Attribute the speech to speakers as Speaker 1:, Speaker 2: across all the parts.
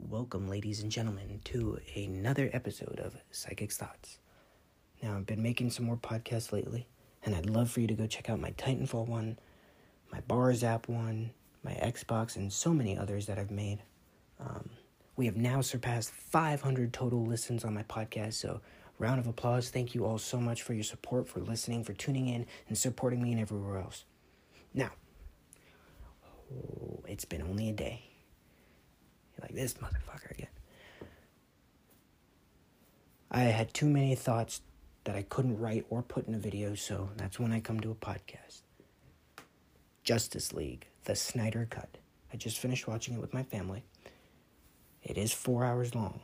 Speaker 1: Welcome, ladies and gentlemen, to another episode of Psychic's Thoughts. Now, I've been making some more podcasts lately, and I'd love for you to go check out my Titanfall one, my Bars app one, my Xbox, and so many others that I've made. Um, we have now surpassed 500 total listens on my podcast, so round of applause. Thank you all so much for your support, for listening, for tuning in, and supporting me and everywhere else. Now, oh, it's been only a day. You're like this motherfucker again. I had too many thoughts that I couldn't write or put in a video, so that's when I come to a podcast. Justice League, the Snyder Cut. I just finished watching it with my family. It is four hours long.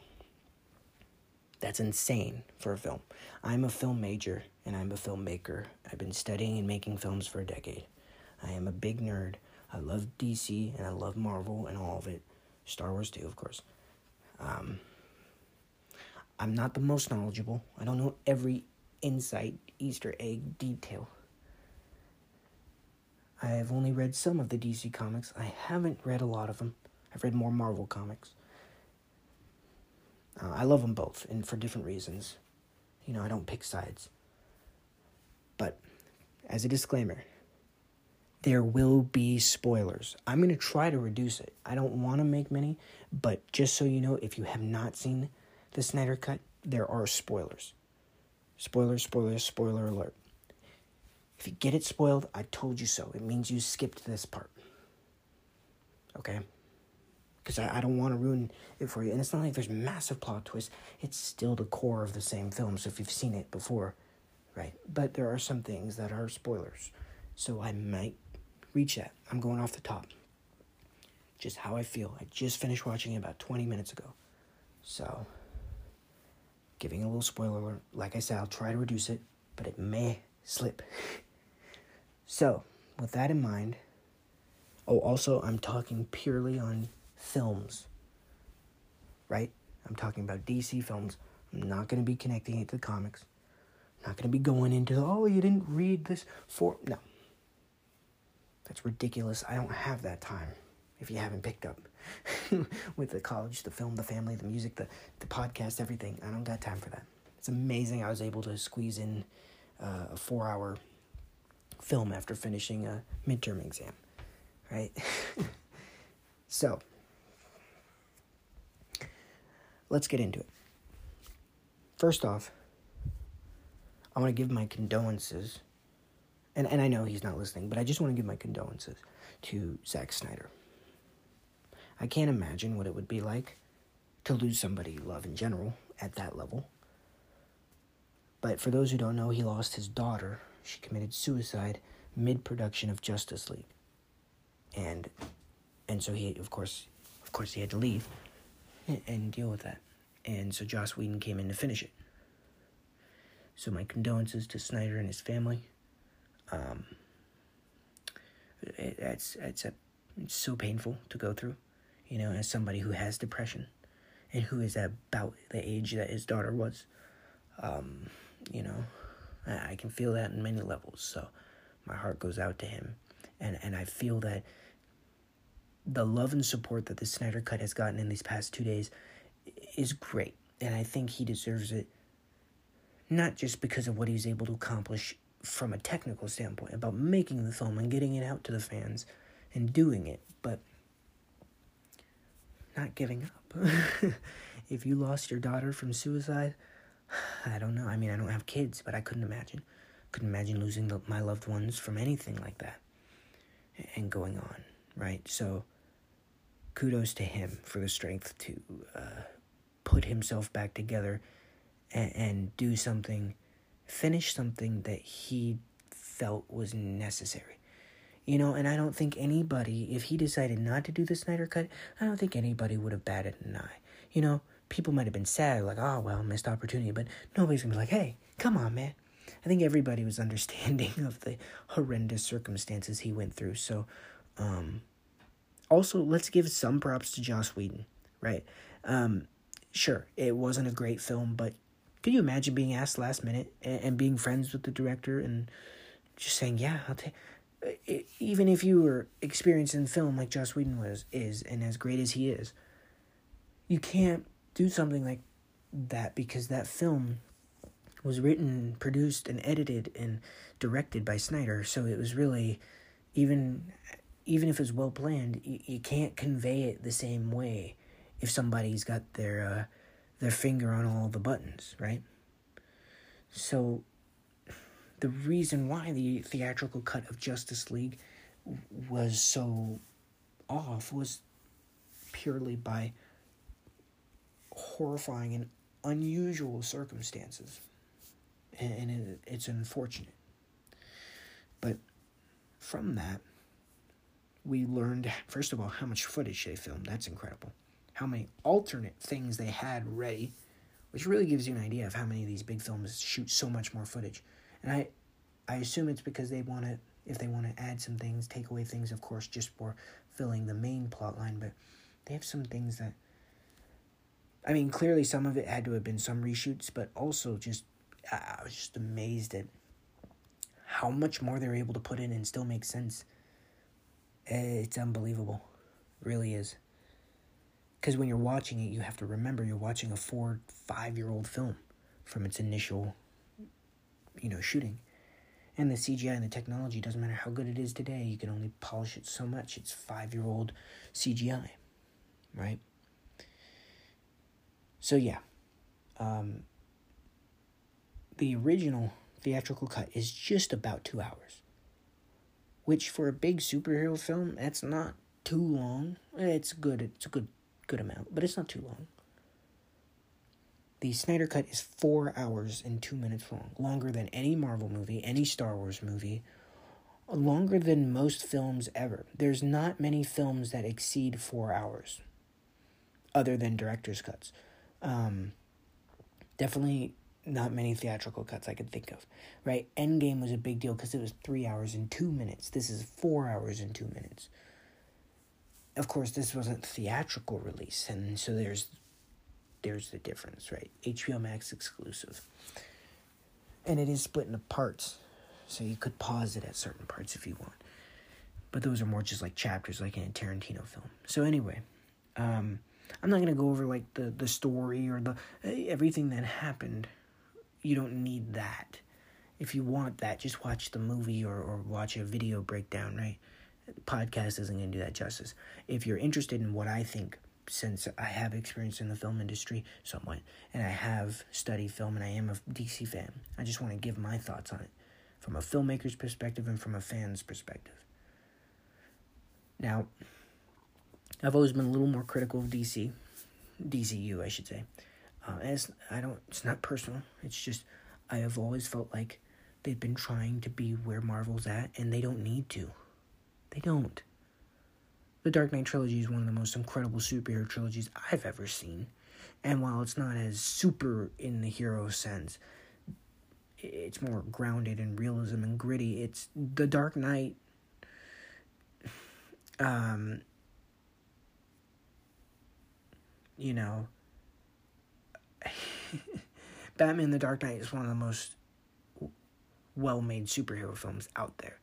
Speaker 1: That's insane for a film. I'm a film major and I'm a filmmaker. I've been studying and making films for a decade. I am a big nerd. I love DC and I love Marvel and all of it. Star Wars too, of course. Um, I'm not the most knowledgeable. I don't know every insight, Easter egg detail. I have only read some of the DC comics. I haven't read a lot of them. I've read more Marvel comics. Uh, I love them both, and for different reasons. You know, I don't pick sides. But, as a disclaimer, there will be spoilers. I'm going to try to reduce it. I don't want to make many, but just so you know, if you have not seen the Snyder Cut, there are spoilers. Spoilers, spoilers, spoiler alert. If you get it spoiled, I told you so. It means you skipped this part. Okay? Because I, I don't want to ruin it for you. And it's not like there's massive plot twists, it's still the core of the same film. So if you've seen it before, right? But there are some things that are spoilers. So I might reach that. I'm going off the top. Just how I feel. I just finished watching it about 20 minutes ago. So, giving a little spoiler alert. Like I said, I'll try to reduce it, but it may slip. so, with that in mind, oh, also, I'm talking purely on films, right? I'm talking about DC films. I'm not going to be connecting it to the comics. Not going to be going into, oh, you didn't read this for. No. That's ridiculous. I don't have that time. If you haven't picked up with the college, the film, the family, the music, the, the podcast, everything, I don't got time for that. It's amazing I was able to squeeze in uh, a four hour film after finishing a midterm exam, right? so, let's get into it. First off, I want to give my condolences and, and I know he's not listening, but I just want to give my condolences to Zack Snyder. I can't imagine what it would be like to lose somebody you love in general at that level. But for those who don't know, he lost his daughter. She committed suicide mid production of Justice League. And and so he of course of course he had to leave and, deal with that. And so Joss Whedon came in to finish it. So my condolences to Snyder and his family. Um, it, it's it's a it's so painful to go through, you know, as somebody who has depression, and who is about the age that his daughter was. Um, you know, I, I can feel that in many levels. So, my heart goes out to him, and and I feel that the love and support that the Snyder Cut has gotten in these past two days is great, and I think he deserves it. Not just because of what he's able to accomplish from a technical standpoint about making the film and getting it out to the fans and doing it, but not giving up. if you lost your daughter from suicide, I don't know. I mean, I don't have kids, but I couldn't imagine. Couldn't imagine losing the, my loved ones from anything like that and going on, right? So, kudos to him for the strength to uh, put himself back together and, and do something finish something that he felt was necessary. You know, and I don't think anybody, if he decided not to do the Snyder Cut, I don't think anybody would have batted an eye. You know, people might have been sad, like, oh, well, missed opportunity, but nobody's gonna be like, hey, come on, man. I think everybody was understanding of the horrendous circumstances he went through. So, um, also, let's give some props to Joss Whedon, right? Um, sure, it wasn't a great film, but could you imagine being asked last minute and, and being friends with the director and just saying, "Yeah, I'll take." Even if you were experienced in film like Joss Whedon was is, and as great as he is, you can't do something like that because that film was written, produced, and edited and directed by Snyder. So it was really, even even if it's well planned, you, you can't convey it the same way if somebody's got their uh, their finger on all the buttons, right? So the reason why the theatrical cut of Justice League was so off was purely by horrifying and unusual circumstances. And it, it's unfortunate. But from that, we learned, first of all, how much footage they filmed. That's incredible. How many alternate things they had ready, which really gives you an idea of how many of these big films shoot so much more footage. And I, I assume it's because they want to, if they want to add some things, take away things, of course, just for filling the main plot line. But they have some things that, I mean, clearly some of it had to have been some reshoots, but also just, I was just amazed at how much more they're able to put in and still make sense. It's unbelievable. It really is. Because when you're watching it, you have to remember you're watching a four, five year old film from its initial, you know, shooting. And the CGI and the technology doesn't matter how good it is today, you can only polish it so much. It's five year old CGI, right? So, yeah. Um, the original theatrical cut is just about two hours. Which for a big superhero film, that's not too long. It's good. It's a good good amount, but it's not too long. The Snyder Cut is four hours and two minutes long, longer than any Marvel movie, any Star Wars movie, longer than most films ever. There's not many films that exceed four hours, other than director's cuts. Um, definitely not many theatrical cuts I could think of, right? Endgame was a big deal because it was three hours and two minutes. This is four hours and two minutes. Of course, this wasn't theatrical release, and so there's there's the difference, right? HBO Max exclusive, and it is split into parts, so you could pause it at certain parts if you want. But those are more just like chapters, like in a Tarantino film. So anyway, um, I'm not gonna go over like the the story or the everything that happened you don't need that. If you want that, just watch the movie or, or watch a video breakdown, right? Podcast isn't going to do that justice. If you're interested in what I think, since I have experience in the film industry somewhat, and I have studied film and I am a DC fan, I just want to give my thoughts on it from a filmmaker's perspective and from a fan's perspective. Now, I've always been a little more critical of DC, DCU, I should say. Uh, and it's, I don't. It's not personal. It's just I have always felt like they've been trying to be where Marvel's at, and they don't need to. They don't. The Dark Knight trilogy is one of the most incredible superhero trilogies I've ever seen, and while it's not as super in the hero sense, it's more grounded in realism and gritty. It's the Dark Knight. Um, you know, Batman the Dark Knight is one of the most well made superhero films out there.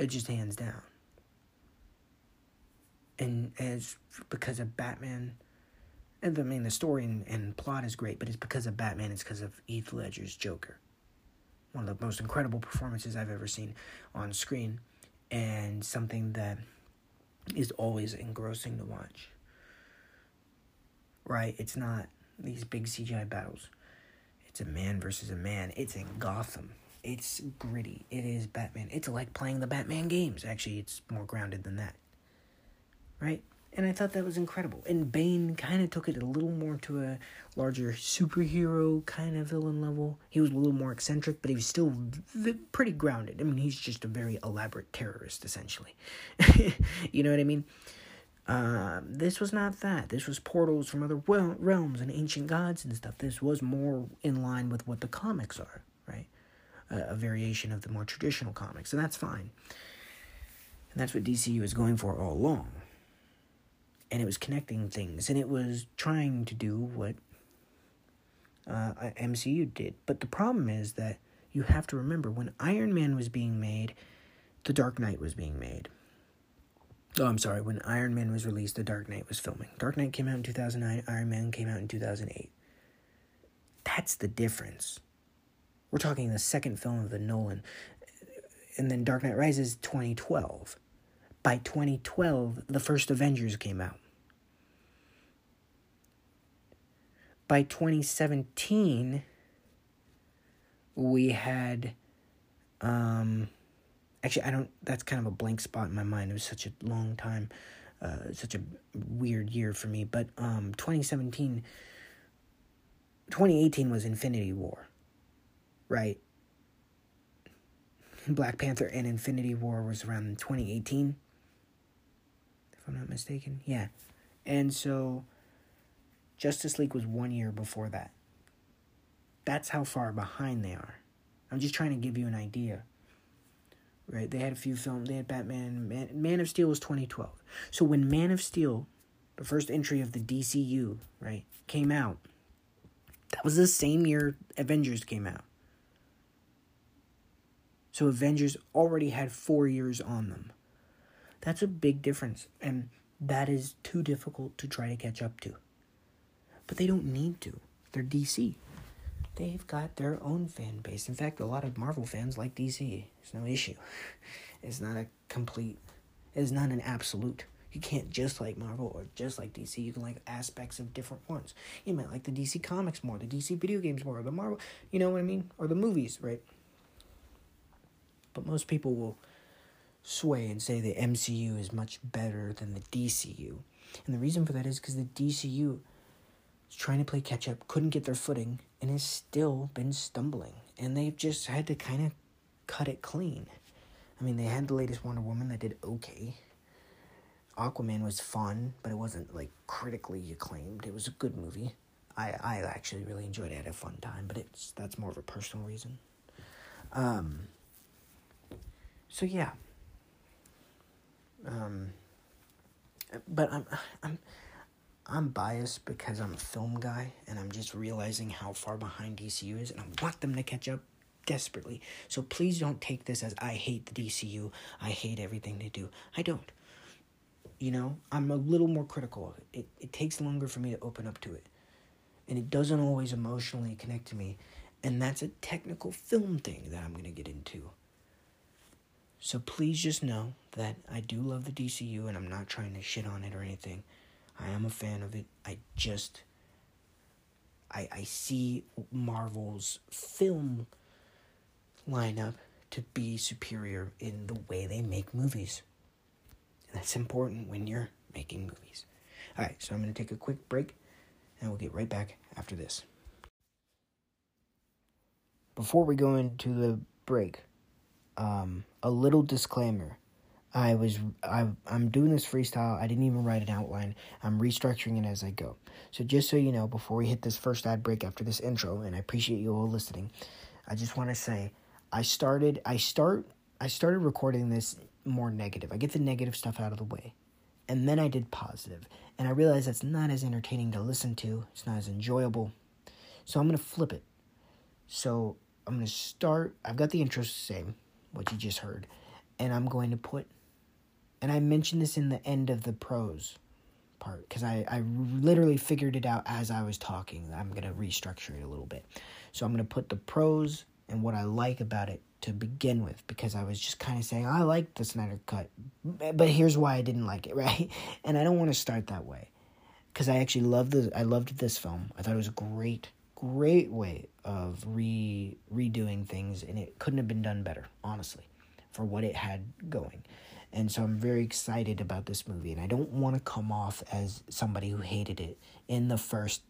Speaker 1: It just hands down. And as because of Batman. And I mean, the story and, and plot is great, but it's because of Batman, it's because of Heath Ledger's Joker. One of the most incredible performances I've ever seen on screen, and something that is always engrossing to watch right? It's not these big CGI battles. It's a man versus a man. It's in Gotham. It's gritty. It is Batman. It's like playing the Batman games. Actually, it's more grounded than that. Right? And I thought that was incredible. And Bane kind of took it a little more to a larger superhero kind of villain level. He was a little more eccentric, but he was still v- pretty grounded. I mean, he's just a very elaborate terrorist, essentially. you know what I mean? Uh, this was not that. This was portals from other realms and ancient gods and stuff. This was more in line with what the comics are, a variation of the more traditional comics, and that's fine. And that's what DCU was going for all along. And it was connecting things, and it was trying to do what uh, MCU did. But the problem is that you have to remember when Iron Man was being made, The Dark Knight was being made Oh, I'm sorry. When Iron Man was released, The Dark Knight was filming. Dark Knight came out in 2009, Iron Man came out in 2008. That's the difference. We're talking the second film of the Nolan. And then Dark Knight Rises 2012. By 2012, the first Avengers came out. By 2017, we had um actually i don't that's kind of a blank spot in my mind it was such a long time uh such a weird year for me but um 2017 2018 was infinity war right black panther and infinity war was around 2018 if i'm not mistaken yeah and so justice league was one year before that that's how far behind they are i'm just trying to give you an idea right? They had a few films. They had Batman. Man, Man of Steel was 2012. So when Man of Steel, the first entry of the DCU, right, came out, that was the same year Avengers came out. So Avengers already had four years on them. That's a big difference. And that is too difficult to try to catch up to. But they don't need to. They're DC they've got their own fan base. In fact, a lot of Marvel fans like DC. It's no issue. It's not a complete, it's not an absolute. You can't just like Marvel or just like DC. You can like aspects of different ones. You might like the DC comics more, the DC video games more, or the Marvel, you know what I mean? Or the movies, right? But most people will sway and say the MCU is much better than the DCU. And the reason for that is because the DCU is trying to play catch up, couldn't get their footing, and has still been stumbling. And they've just had to kind of cut it clean. I mean, they had the latest Wonder Woman that did okay. Aquaman was fun, but it wasn't like critically acclaimed. It was a good movie. I I actually really enjoyed it. I had a fun time, but it's that's more of a personal reason. Um. So yeah. Um. But I'm I'm I'm biased because I'm a film guy and I'm just realizing how far behind DCU is and I want them to catch up desperately. So please don't take this as I hate the DCU. I hate everything they do. I don't. You know, I'm a little more critical. It it takes longer for me to open up to it. And it doesn't always emotionally connect to me. And that's a technical film thing that I'm going to get into. So please just know that I do love the DCU and I'm not trying to shit on it or anything. I am a fan of it. I just I I see Marvel's film lineup to be superior in the way they make movies. And that's important when you're making movies. All right, so I'm going to take a quick break and we'll get right back after this. Before we go into the break, um, a little disclaimer. I was I I'm doing this freestyle. I didn't even write an outline. I'm restructuring it as I go. So just so you know, before we hit this first ad break after this intro, and I appreciate you all listening, I just want to say I started I start I started recording this more negative. I get the negative stuff out of the way. And then I did positive. And I realized that's not as entertaining to listen to. It's not as enjoyable. So I'm to flip it. So I'm to start I've got the intro the same, what you just heard. And I'm going to put and I mentioned this in the end of the pros part because I, I literally figured it out as I was talking. I'm going to restructure it a little bit. So I'm going to put the pros and what I like about it to begin with because I was just kind of saying, I like the Snyder Cut, but here's why I didn't like it, right? And I don't want to start that way because I actually loved the I loved this film. I thought it was great, great way of re redoing things, and it couldn't have been done better, honestly, for what it had going. And so I'm very excited about this movie. And I don't want to come off as somebody who hated it in the first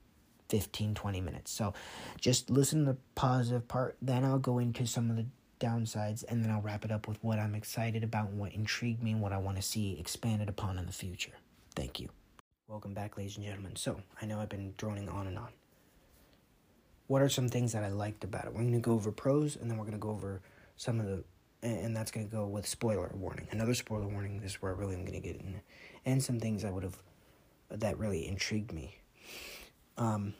Speaker 1: 15, 20 minutes. So just listen to the positive part. Then I'll go into some of the downsides. And then I'll wrap it up with what I'm excited about, and what intrigued me, and what I want to see expanded upon in the future. Thank you. Welcome back, ladies and gentlemen. So I know I've been droning on and on. What are some things that I liked about it? We're going to go over pros and then we're going to go over some of the and that's going to go with spoiler warning. Another spoiler warning. This is where I really am going to get in, and some things I would have that really intrigued me. Um,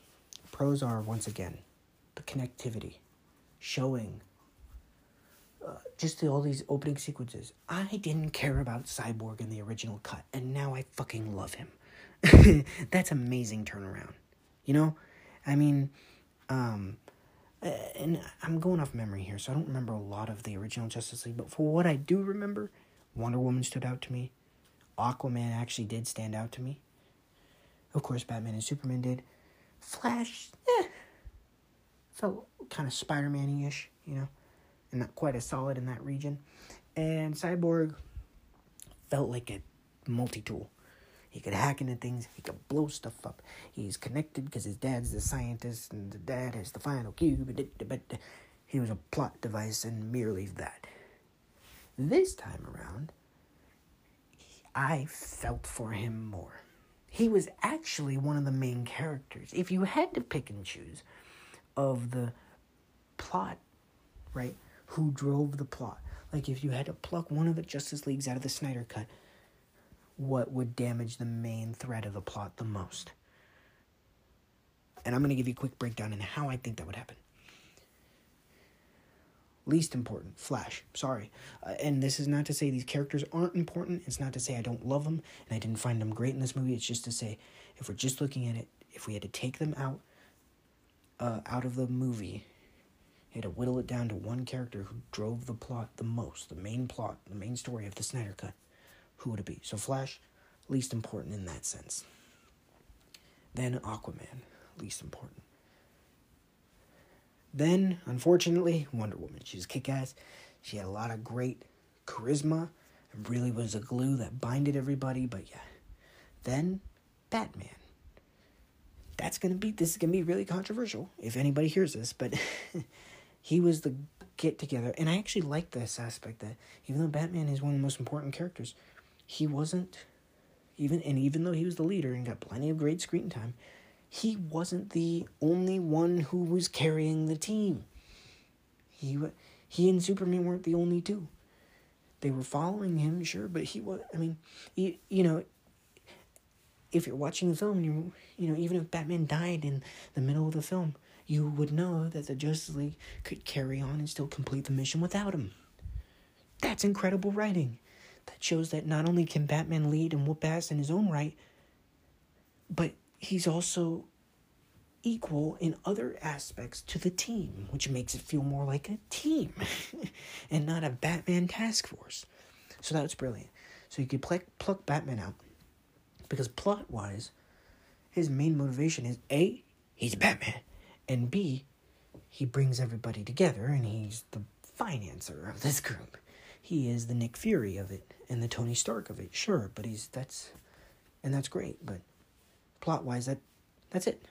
Speaker 1: pros are once again the connectivity, showing uh, just the, all these opening sequences. I didn't care about Cyborg in the original cut, and now I fucking love him. That's amazing turnaround. You know, I mean, um, uh, and I'm going off memory here, so I don't remember a lot of the original Justice League. But for what I do remember, Wonder Woman stood out to me. Aquaman actually did stand out to me. Of course, Batman and Superman did. Flash, eh, felt kind of Spider Man ish, you know, and not quite as solid in that region. And Cyborg felt like a multi tool. He could hack into things, he could blow stuff up. He's connected because his dad's the scientist and the dad has the final cube, but he was a plot device and merely that. This time around, I felt for him more. He was actually one of the main characters. If you had to pick and choose of the plot, right, who drove the plot, like if you had to pluck one of the Justice Leagues out of the Snyder Cut, what would damage the main thread of the plot the most? And I'm going to give you a quick breakdown on how I think that would happen. Least important, Flash. Sorry. Uh, and this is not to say these characters aren't important. It's not to say I don't love them and I didn't find them great in this movie. It's just to say if we're just looking at it, if we had to take them out uh, out of the movie, had to whittle it down to one character who drove the plot the most, the main plot, the main story of the Snyder Cut, who would it be? So Flash, least important in that sense. Then Aquaman, least important. Then, unfortunately, Wonder Woman. She was kick ass. She had a lot of great charisma and really was a glue that binded everybody. But yeah. Then, Batman. That's gonna be this is gonna be really controversial if anybody hears this, but he was the get together. And I actually like this aspect that even though Batman is one of the most important characters, he wasn't even and even though he was the leader and got plenty of great screen time, he wasn't the only one who was carrying the team. He he and Superman weren't the only two. They were following him, sure, but he was. I mean, you, you know, if you're watching the film, you you know, even if Batman died in the middle of the film, you would know that the Justice League could carry on and still complete the mission without him. That's incredible writing. That shows that not only can Batman lead and whoop ass in his own right, but he's also equal in other aspects to the team, which makes it feel more like a team and not a Batman task force. So that's brilliant. So you could pluck, pluck Batman out because plot wise, his main motivation is A, he's Batman, and B, he brings everybody together and he's the financer of this group. He is the Nick Fury of it and the Tony Stark of it, sure, but he's that's and that's great, but plot wise, that that's it.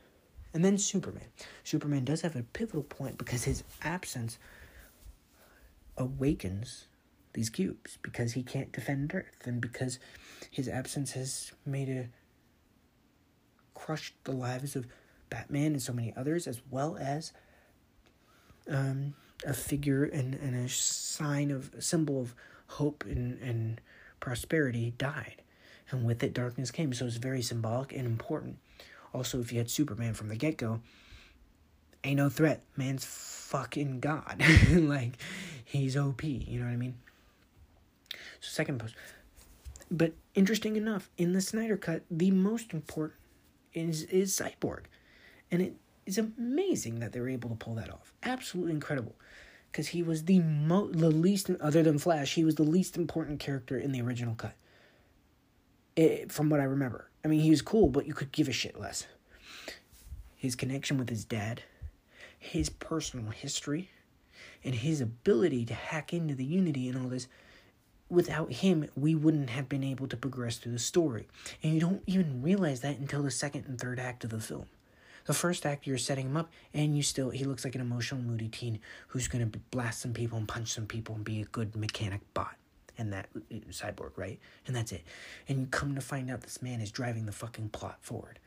Speaker 1: And then Superman. Superman does have a pivotal point because his absence awakens these cubes because he can't defend Earth and because his absence has made a crushed the lives of Batman and so many others, as well as um, a figure and, and a sign of a symbol of hope and, and prosperity died. And with it darkness came. So it's very symbolic and important. Also if you had superman from the get-go ain't no threat. Man's fucking god. Like he's op you know what i mean? So second post. But interesting enough in the snyder cut the most important is is cyborg. And it is amazing that they were able to pull that off. Absolutely incredible because he was the mo the least other than flash he was the least important character in the original cut it, from what I remember. I mean, he was cool, but you could give a shit less. His connection with his dad, his personal history, and his ability to hack into the Unity and all this. Without him, we wouldn't have been able to progress through the story. And you don't even realize that until the second and third act of the film. The first act, you're setting him up, and you still, he looks like an emotional, moody teen who's gonna blast some people and punch some people and be a good mechanic bot and that uh, cyborg, right? And that's it. And you come to find out this man is driving the fucking plot forward.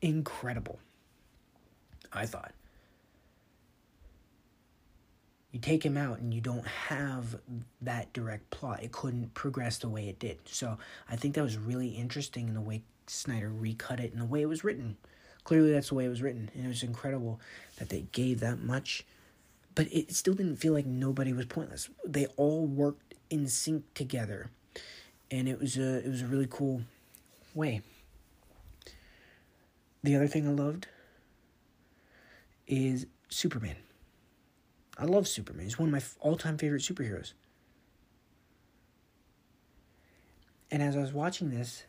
Speaker 1: Incredible. I thought. You take him out and you don't have that direct plot. It couldn't progress the way it did. So I think that was really interesting in the way Snyder recut it and the way it was written. Clearly, that's the way it was written. And it was incredible that they gave that much but it still didn't feel like nobody was pointless. They all worked in sync together, and it was a it was a really cool way. The other thing I loved is Superman. I love Superman. He's one of my all time favorite superheroes. And as I was watching this,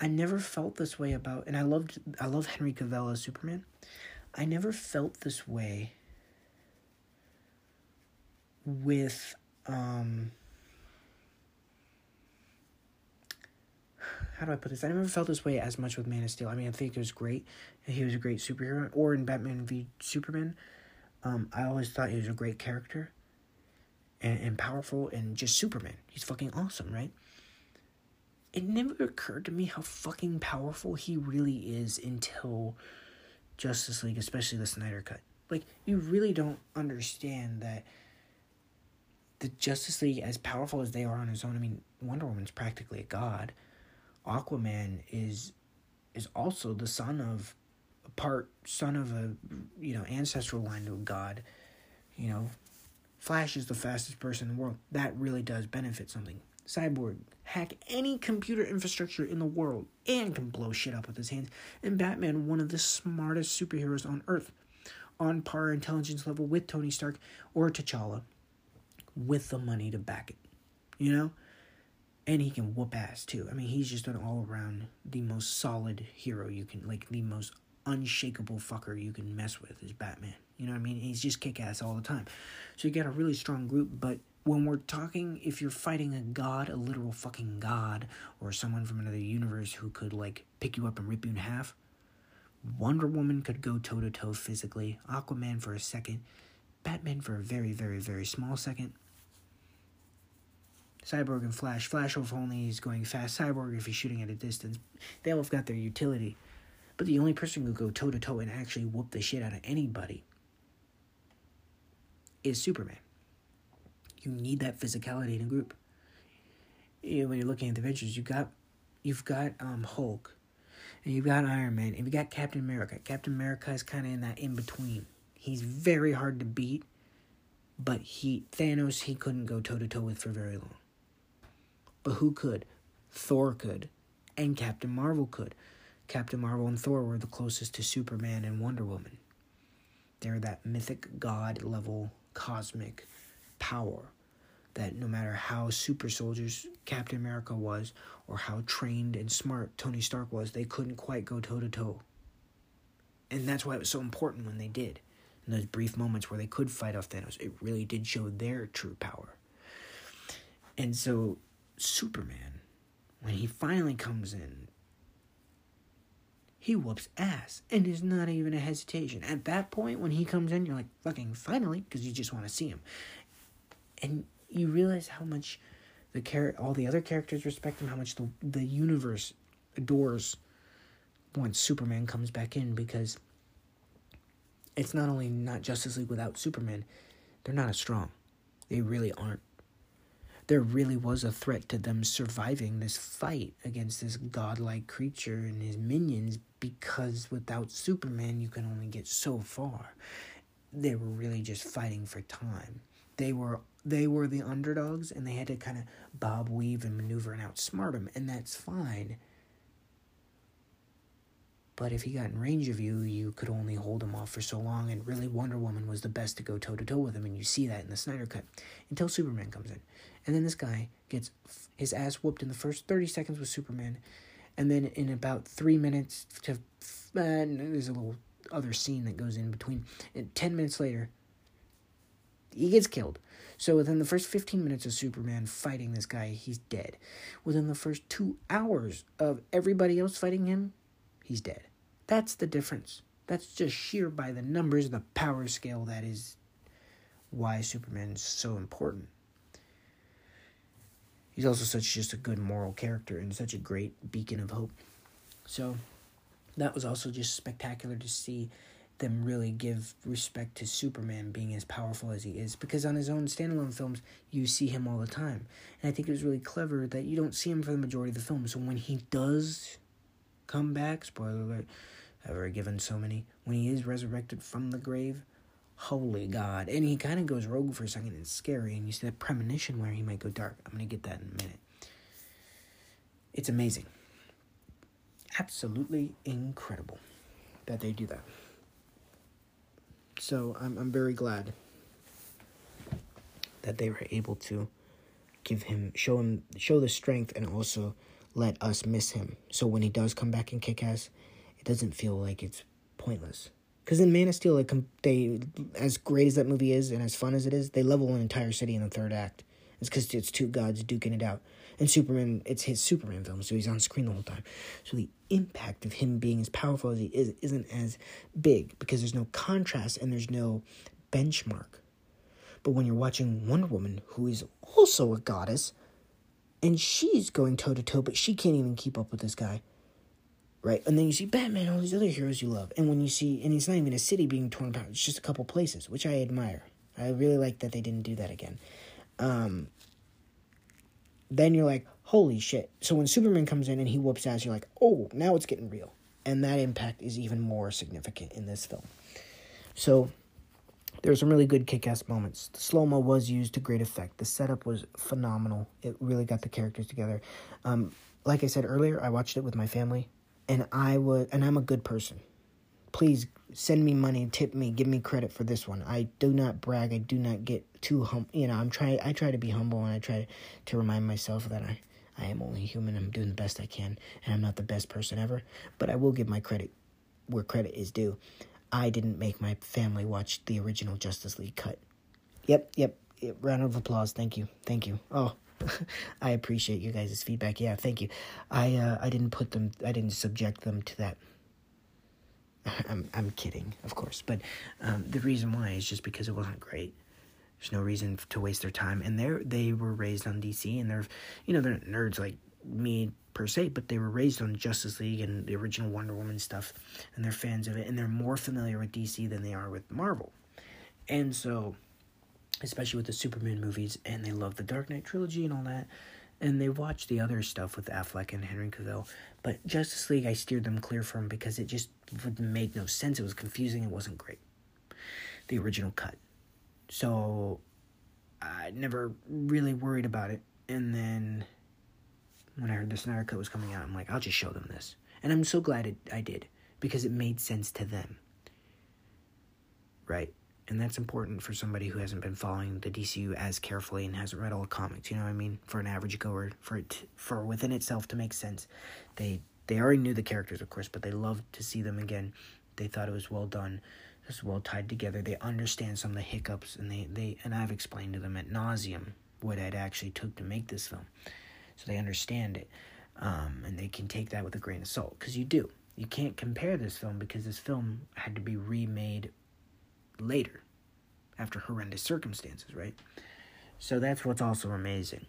Speaker 1: I never felt this way about and I loved I love Henry Cavill as Superman. I never felt this way with um how do I put this? I never felt this way as much with Man of Steel. I mean, I think it was great. He was a great superhero. Or in Batman v Superman, um, I always thought he was a great character and, and powerful and just Superman. He's fucking awesome, right? It never occurred to me how fucking powerful he really is until Justice League, especially the Snyder Cut. Like, you really don't understand that the Justice League, as powerful as they are on his own, I mean, Wonder Woman's practically a god. Aquaman is is also the son of a part son of a you know ancestral line to a god. You know, Flash is the fastest person in the world. That really does benefit something. Cyborg hack any computer infrastructure in the world and can blow shit up with his hands. And Batman, one of the smartest superheroes on Earth, on par intelligence level with Tony Stark or T'Challa, with the money to back it. You know? and he can whoop ass too. I mean, he's just an all around the most solid hero you can like the most unshakable fucker you can mess with is Batman. You know what I mean? He's just kick ass all the time. So you got a really strong group, but when we're talking if you're fighting a god, a literal fucking god, or someone from another universe who could like pick you up and rip you in half, Wonder Woman could go toe to toe physically, Aquaman for a second, Batman for a very, very, very small second, Cyborg and Flash. Flash if only he's going fast. Cyborg if he's shooting at a distance. They all have got their utility. But the only person who could go toe to toe and actually whoop the shit out of anybody is Superman. You need that physicality in a group. You know, when you're looking at the Avengers, you got you've got um Hulk, and you've got Iron Man, and you've got Captain America. Captain America is kind of in that in between. He's very hard to beat, but he Thanos he couldn't go toe to toe with for very long. But who could? Thor could. And Captain Marvel could. Captain Marvel and Thor were the closest to Superman and Wonder Woman. They're that mythic god level cosmic power that no matter how super soldiers Captain America was or how trained and smart Tony Stark was, they couldn't quite go toe to toe. And that's why it was so important when they did. In those brief moments where they could fight off Thanos, it really did show their true power. And so Superman, when he finally comes in, he whoops ass and is not even a hesitation. At that point, when he comes in, you're like, fucking finally, because you just want to see him. And you realize how much the char- all the other characters respect him, how much the, the universe adores once Superman comes back in, because it's not only not Justice League without Superman, they're not as strong. They really aren't there really was a threat to them surviving this fight against this godlike creature and his minions because without Superman you can only get so far. They were really just fighting for time. They were they were the underdogs and they had to kind of bob weave and maneuver and outsmart him and that's fine. But if he got in range of you, you could only hold him off for so long, and really Wonder Woman was the best to go toe to toe with him, and you see that in the Snyder Cut until Superman comes in. And then this guy gets his ass whooped in the first 30 seconds with Superman. And then in about three minutes to, uh, there's a little other scene that goes in between. And 10 minutes later, he gets killed. So within the first 15 minutes of Superman fighting this guy, he's dead. Within the first two hours of everybody else fighting him, he's dead. That's the difference. That's just sheer by the numbers, the power scale that is why Superman is so important he's also such just a good moral character and such a great beacon of hope. So that was also just spectacular to see them really give respect to Superman being as powerful as he is because on his own standalone films you see him all the time. And I think it was really clever that you don't see him for the majority of the film. So when he does come back, spoiler alert, already given so many, when he is resurrected from the grave, holy God. And he kind of goes rogue for a second. It's scary. And you see that premonition where he might go dark. I'm to get that in a minute. It's amazing. Absolutely incredible that they do that. So I'm, I'm very glad that they were able to give him show him show the strength and also let us miss him. So when he does come back and Kick Ass, it doesn't feel like it's pointless. Because in Man of Steel, like they, as great as that movie is and as fun as it is, they level an entire city in the third act. It's because it's two gods duking it out. And Superman, it's his Superman film, so he's on screen the whole time. So the impact of him being as powerful as he is isn't as big because there's no contrast and there's no benchmark. But when you're watching Wonder Woman, who is also a goddess, and she's going toe to toe, but she can't even keep up with this guy. Right? And then you see Batman, all these other heroes you love. And when you see, and it's not even a city being torn apart, it's just a couple places, which I admire. I really like that they didn't do that again. Um, then you're like, holy shit. So when Superman comes in and he whoops ass, you're like, oh, now it's getting real. And that impact is even more significant in this film. So there's some really good kick-ass moments. The slow-mo was used to great effect. The setup was phenomenal. It really got the characters together. Um, like I said earlier, I watched it with my family, and I would, and I'm a good person. Please send me money, tip me, give me credit for this one. I do not brag. I do not get too hum. You know, I'm trying. I try to be humble, and I try to remind myself that I, I am only human. I'm doing the best I can, and I'm not the best person ever. But I will give my credit where credit is due. I didn't make my family watch the original Justice League cut. Yep, yep. yep. Round of applause. Thank you. Thank you. Oh, I appreciate you guys' feedback. Yeah, thank you. I uh, I didn't put them. I didn't subject them to that. I'm I'm kidding, of course, but um, the reason why is just because it wasn't great. There's no reason to waste their time, and they they were raised on DC, and they're you know they're nerds like me per se, but they were raised on Justice League and the original Wonder Woman stuff, and they're fans of it, and they're more familiar with DC than they are with Marvel. And so, especially with the Superman movies, and they love the Dark Knight trilogy and all that, and they watch the other stuff with Affleck and Henry Cavill. But Justice League, I steered them clear from because it just would make no sense. It was confusing. It wasn't great. The original cut. So I never really worried about it. And then when I heard the Snyder Cut was coming out, I'm like, I'll just show them this. And I'm so glad it, I did because it made sense to them. Right? And that's important for somebody who hasn't been following the DCU as carefully and hasn't read all the comics. You know what I mean? For an average goer, for it for within itself to make sense, they they already knew the characters, of course, but they loved to see them again. They thought it was well done, it was well tied together. They understand some of the hiccups, and they they and I've explained to them at nauseum what it actually took to make this film so they understand it. Um, and they can take that with a grain of salt because you do. You can't compare this film because this film had to be remade later after horrendous circumstances, right? So that's what's also amazing.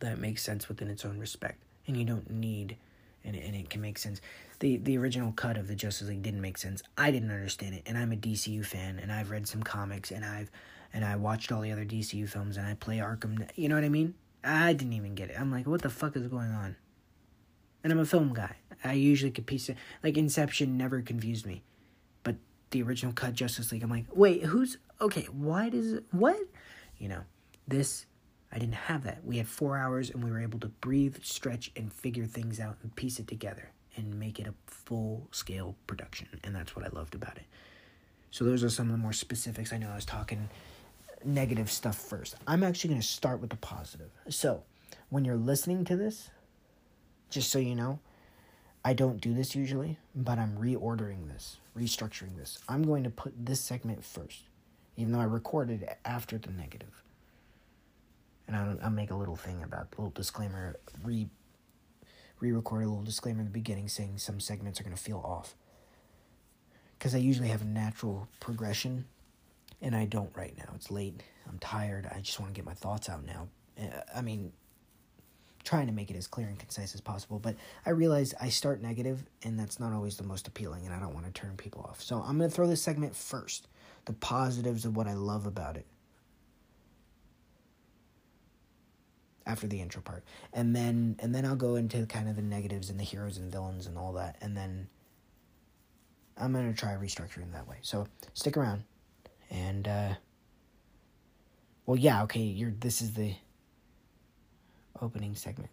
Speaker 1: That makes sense within its own respect. And you don't need and it, and it can make sense. The the original cut of the Justice League didn't make sense. I didn't understand it, and I'm a DCU fan, and I've read some comics, and I've and I watched all the other DCU films, and I play Arkham. You know what I mean? I didn't even get it. I'm like, what the fuck is going on? And I'm a film guy. I usually could piece it like Inception never confused me. The original cut Justice League, I'm like, wait, who's okay, why does it what? You know, this I didn't have that. We had four hours and we were able to breathe, stretch, and figure things out and piece it together and make it a full scale production. And that's what I loved about it. So those are some of the more specifics. I know I was talking negative stuff first. I'm actually going to start with the positive. So, when you're listening to this, just so you know, I don't do this usually, but I'm reordering this, restructuring this. I'm going to put this segment first, even though I recorded after the negative. And I'll, I'll make a little thing about a little disclaimer, re re-record a little disclaimer in the beginning saying some segments are going to feel off. Because I usually have a natural progression and I don't right now. It's late. I'm tired. I just want to get my thoughts out now. Uh, I mean, trying to make it as clear and concise as possible, but I realize I start negative, and that's not always the most appealing, and I don't want to turn people off. So I'm going to throw this segment first the positives of what I love about it. After the intro part, and then and then I'll go into kind of the negatives and the heroes and villains and all that, and then I'm gonna try restructuring that way. So stick around And uh well, yeah, okay, you're this is the opening segment.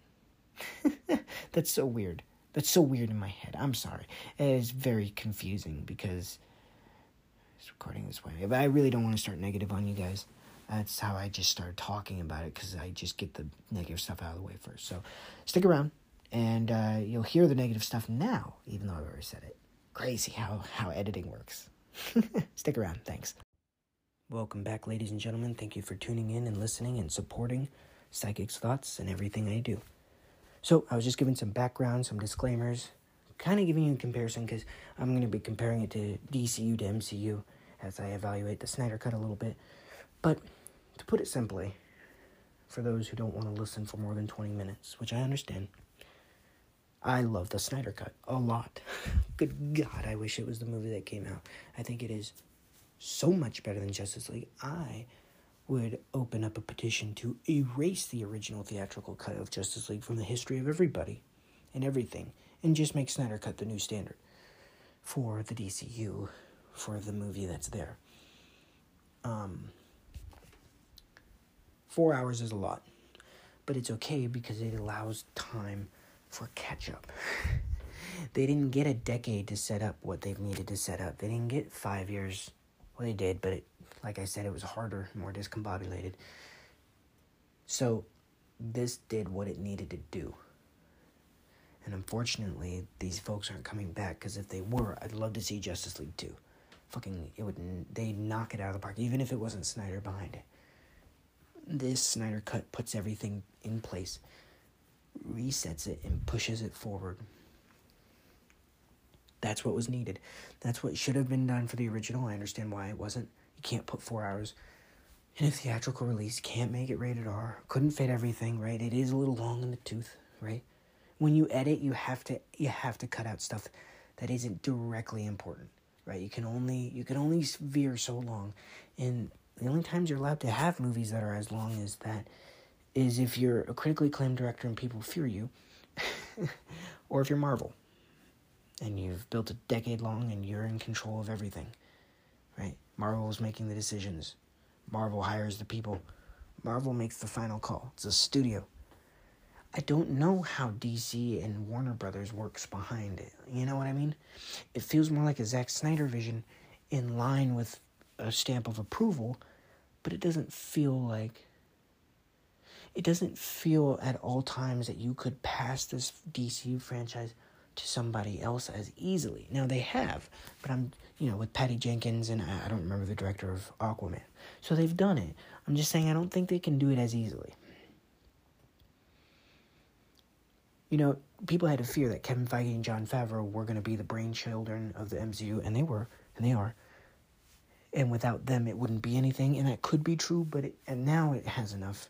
Speaker 1: That's so weird. That's so weird in my head. I'm sorry. It is very confusing because it's recording this way. But I really don't want to start negative on you guys. That's how I just started talking about it because I just get the negative stuff out of the way first. So stick around and uh, you'll hear the negative stuff now, even though I've already said it. Crazy how, how editing works. stick around. Thanks. Welcome back, ladies and gentlemen. Thank you for tuning in and listening and supporting Psychic's thoughts and everything I do. So, I was just giving some background, some disclaimers, kind of giving you a comparison because I'm going to be comparing it to DCU to MCU as I evaluate the Snyder Cut a little bit. But to put it simply, for those who don't want to listen for more than 20 minutes, which I understand, I love the Snyder Cut a lot. Good God, I wish it was the movie that came out. I think it is so much better than Justice League. I would open up a petition to erase the original theatrical cut of Justice League from the history of everybody and everything and just make Snyder Cut the new standard for the DCU for the movie that's there. Um, four hours is a lot, but it's okay because it allows time for catch up. they didn't get a decade to set up what they've needed to set up. They didn't get five years. Well, they did, but it, like I said, it was harder, more discombobulated. So, this did what it needed to do. And unfortunately, these folks aren't coming back because if they were, I'd love to see Justice League 2. Fucking, it would, They'd knock it out of the park, even if it wasn't Snyder behind it. This Snyder Cut puts everything in place, resets it, and pushes it forward. That's what was needed. That's what should have been done for the original. I understand why it wasn't. You can't put four hours in a theatrical release. Can't make it rated R. Couldn't fit everything, right? It is a little long in the tooth, right? when you edit you have to you have to cut out stuff that isn't directly important right you can only you can only veer so long and the only times you're allowed to have movies that are as long as that is if you're a critically acclaimed director and people fear you or if you're marvel and you've built a decade long and you're in control of everything right marvel is making the decisions marvel hires the people marvel makes the final call it's a studio I don't know how DC and Warner Brothers works behind it. You know what I mean? It feels more like a Zack Snyder vision in line with a stamp of approval, but it doesn't feel like it doesn't feel at all times that you could pass this DC franchise to somebody else as easily. Now they have, but I'm, you know, with Patty Jenkins and I don't remember the director of Aquaman. So they've done it. I'm just saying I don't think they can do it as easily. you know, people had a fear that Kevin Feige and Jon Favreau were going to be the brainchildren of the MCU, and they were, and they are. And without them, it wouldn't be anything, and that could be true. But it, and now it has enough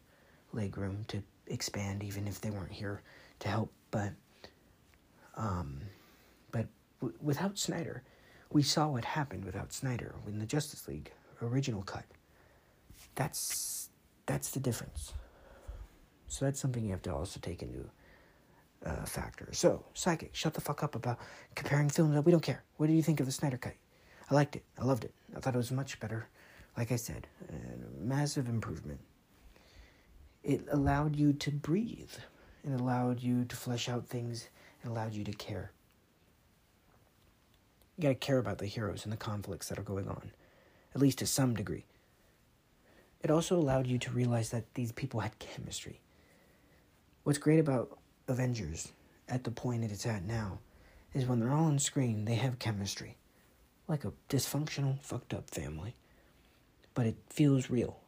Speaker 1: leg room to expand, even if they weren't here to help. But, um, but w- without Snyder, we saw what happened without Snyder in the Justice League original cut. That's that's the difference. So that's something you have to also take into uh, factor. So, Psychic, shut the fuck up about comparing films. We don't care. What do you think of the Snyder Cut? I liked it. I loved it. I thought it was much better. Like I said, a massive improvement. It allowed you to breathe. It allowed you to flesh out things. Allowed you to care. You gotta care about the heroes and the conflicts that are going on, at least to some degree. It also allowed you to realize that these people had chemistry. What's great about Avengers at the point that it's at now is when they're all on screen, they have chemistry. Like a dysfunctional, fucked up family. But it feels real.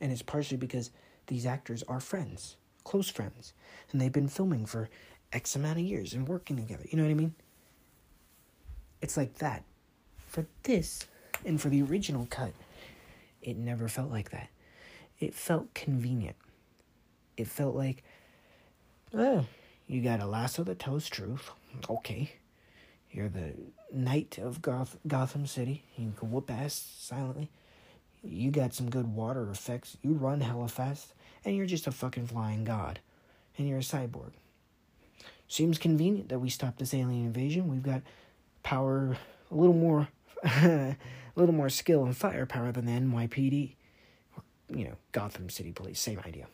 Speaker 1: And it's partially because these actors are friends, close friends, and they've been filming for X amount of years and working together. You know what I mean? It's like that. For this, and for the original cut, it never felt like that. It felt convenient. It felt like Oh, you got a lasso that tells truth. Okay. You're the knight of Goth- Gotham City. You can whoop ass silently. You got some good water effects. You run hella fast. And you're just a fucking flying god. And you're a cyborg. Seems convenient that we stopped this alien invasion. We've got power a little more a little more skill and firepower than the NYPD, or, you know, Gotham City Police. Same idea,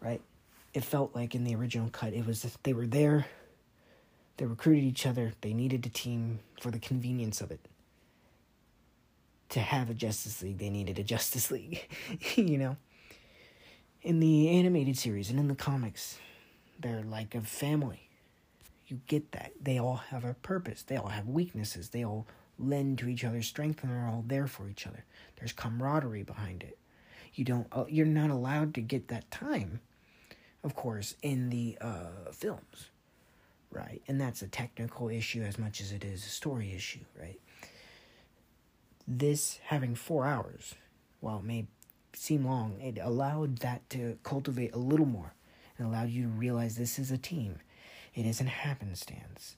Speaker 1: right? It felt like in the original cut, it was they were there, they recruited each other, they needed a team for the convenience of it. To have a Justice League, they needed a Justice League, you know? In the animated series and in the comics, they're like a family. You get that. They all have a purpose, they all have weaknesses, they all lend to each other's strength, and they're all there for each other. There's camaraderie behind it. You don't, uh, you're not allowed to get that time, of course, in the uh, films right? And that's a technical issue as much as it is a story issue, right? This having four hours, while it may seem long, it allowed that to cultivate a little more and allowed you to realize this is a team. It isn't happenstance.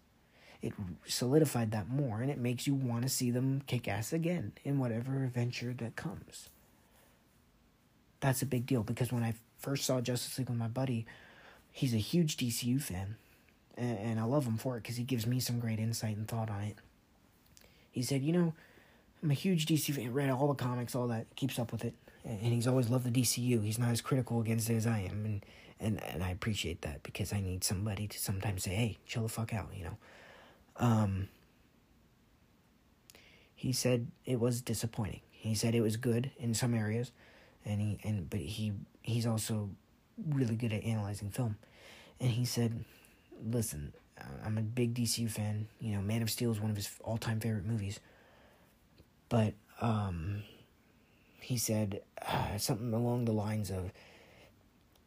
Speaker 1: It solidified that more and it makes you want to see them kick ass again in whatever adventure that comes. That's a big deal because when I first saw Justice League with my buddy, he's a huge DCU fan and, and I love him for it because he gives me some great insight and thought on it. He said, "You know, I'm a huge DC fan. Read all the comics, all that. Keeps up with it, and he's always loved the DCU. He's not as critical against it as I am, and and and I appreciate that because I need somebody to sometimes say, "Hey, chill the fuck out," you know. Um. He said it was disappointing. He said it was good in some areas, and he and but he he's also really good at analyzing film, and he said listen, I'm a big DCU fan. You know, Man of Steel is one of his all time favorite movies. But um, he said uh, something along the lines of,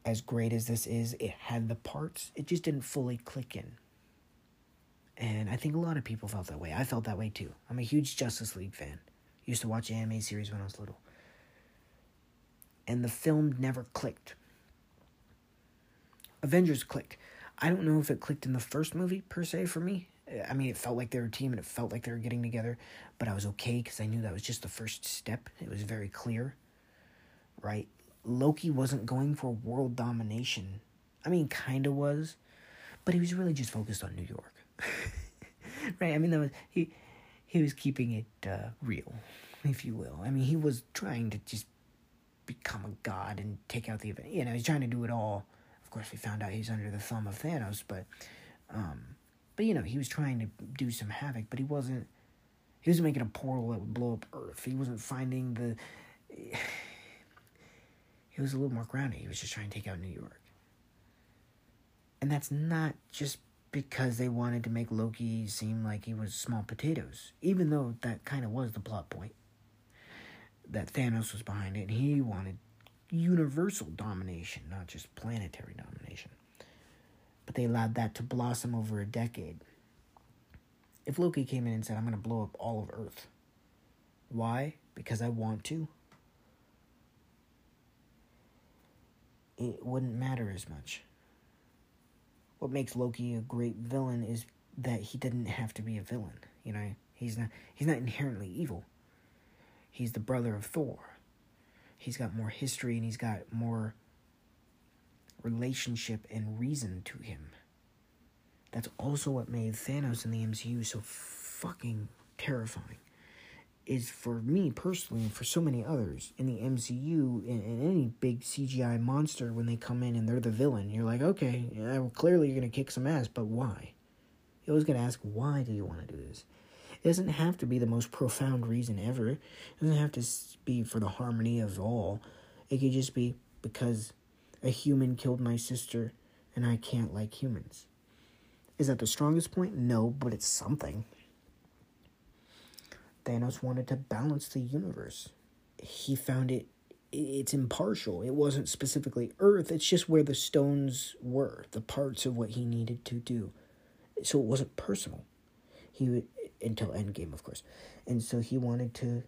Speaker 1: as great as this is, it had the parts, it just didn't fully click in. And I think a lot of people felt that way. I felt that way too. I'm a huge Justice League fan. Used to watch anime series when I was little. And the film never clicked. Avengers clicked. I don't know if it clicked in the first movie per se for me. I mean, it felt like they were a team and it felt like they were getting together, but I was okay because I knew that was just the first step. It was very clear, right? Loki wasn't going for world domination. I mean, kind of was, but he was really just focused on New York, right? I mean, that was he. He was keeping it uh, real, if you will. I mean, he was trying to just become a god and take out the event. You know, he's trying to do it all Of course, we found out he's under the thumb of Thanos, but, um, but you know, he was trying to do some havoc, but he wasn't. He wasn't making a portal that would blow up Earth. He wasn't finding the. He was a little more grounded. He was just trying to take out New York. And that's not just because they wanted to make Loki seem like he was small potatoes, even though that kind of was the plot point. That Thanos was behind it, and he wanted universal domination, not just planetary domination. But they allowed that to blossom over a decade. If Loki came in and said, I'm going to blow up all of Earth, why? Because I want to? It wouldn't matter as much. What makes Loki a great villain is that he didn't have to be a villain. You know, he's not he's not inherently evil. He's the brother of Thor he's got more history and he's got more relationship and reason to him. That's also what made Thanos in the MCU so fucking terrifying. Is for me personally, and for so many others in the MCU, and, and any big CGI monster, when they come in and they're the villain, you're like, okay, yeah, well, clearly you're gonna kick some ass, but why? You're always gonna ask, why do you want to do this? It doesn't have to be the most profound reason ever. It doesn't have to be for the harmony of all. It could just be because a human killed my sister and I can't like humans. Is that the strongest point? No, but it's something. Thanos wanted to balance the universe. He found it it's impartial. It wasn't specifically Earth, it's just where the stones were, the parts of what he needed to do. So it wasn't personal. He would, until Endgame, of course. And so he wanted to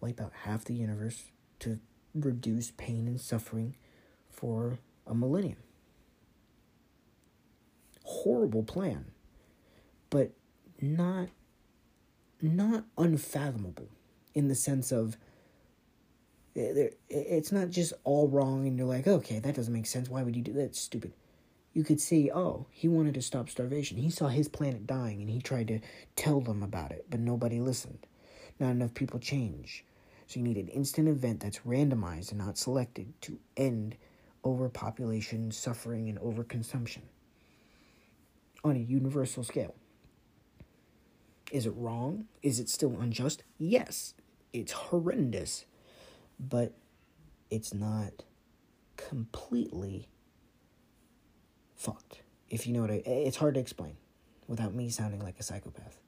Speaker 1: wipe out half the universe to reduce pain and suffering for a millennium. Horrible plan, but not not unfathomable in the sense of eh, it's not just all wrong and you're like okay that doesn't make sense why would you do that it's stupid you could see, oh, he wanted to stop starvation. He saw his planet dying and he tried to tell them about it, but nobody listened. not enough people change. So you need an instant event that's randomized and not selected to end overpopulation, suffering, and overconsumption on a universal scale. Is it wrong? Is it still unjust? Yes, it's horrendous, but it's not completely fucked. If you know what I, it's hard to explain without me sounding like a psychopath.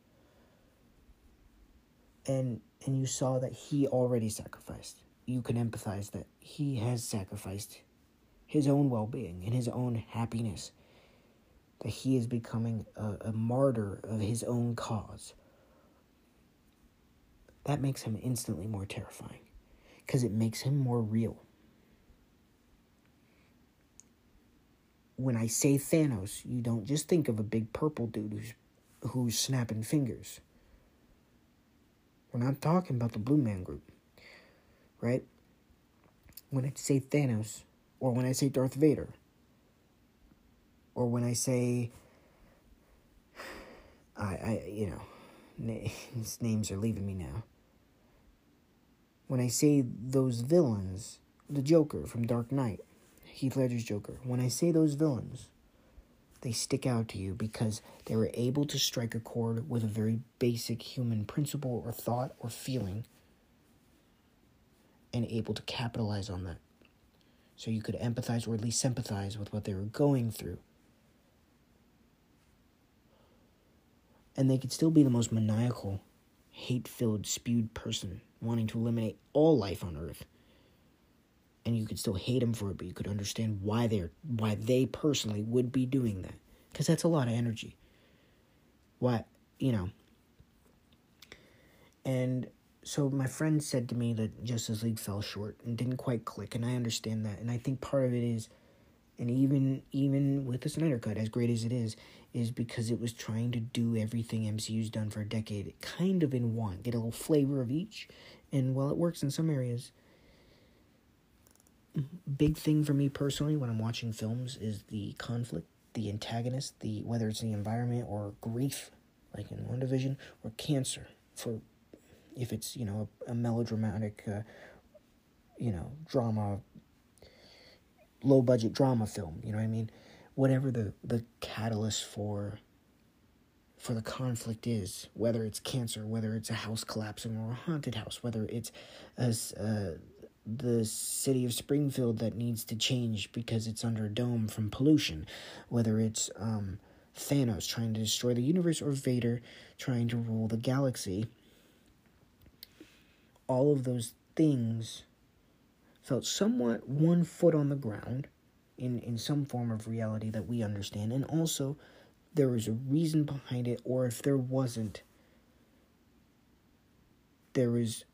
Speaker 1: And and you saw that he already sacrificed. You can empathize that he has sacrificed his own well-being and his own happiness. That he is becoming a, a martyr of his own cause. That makes him instantly more terrifying because it makes him more real. when I say Thanos, you don't just think of a big purple dude who's who's snapping fingers. We're not talking about the Blue Man Group, right? When I say Thanos, or when I say Darth Vader, or when I say, I, I, you know, his names are leaving me now. When I say those villains, the Joker from Dark Knight, Heath Ledger's Joker, when I say those villains, they stick out to you because they were able to strike a chord with a very basic human principle or thought or feeling and able to capitalize on that. So you could empathize or at least sympathize with what they were going through. And they could still be the most maniacal, hate filled, spewed person wanting to eliminate all life on Earth. And you could still hate them for it, but you could understand why they're why they personally would be doing that. Because that's a lot of energy. What you know, and so my friend said to me that Justice League fell short and didn't quite click, and I understand that, and I think part of it is, and even even with the Snyder Cut, as great as it is, is because it was trying to do everything MCU's done for a decade, kind of in one, get a little flavor of each, and while it works in some areas big thing for me personally when I'm watching films is the conflict, the antagonist, the whether it's the environment or grief, like in WandaVision, or cancer for if it's you know a, a melodramatic, uh, you know drama, low budget drama film. You know what I mean? Whatever the the catalyst for for the conflict is, whether it's cancer, whether it's a house collapsing or a haunted house, whether it's uh, the city of Springfield that needs to change because it's under a dome from pollution, whether it's um, Thanos trying to destroy the universe or Vader trying to rule the galaxy. All of those things felt somewhat one foot on the ground in, in some form of reality that we understand, and also there was a reason behind it, or if there wasn't, there was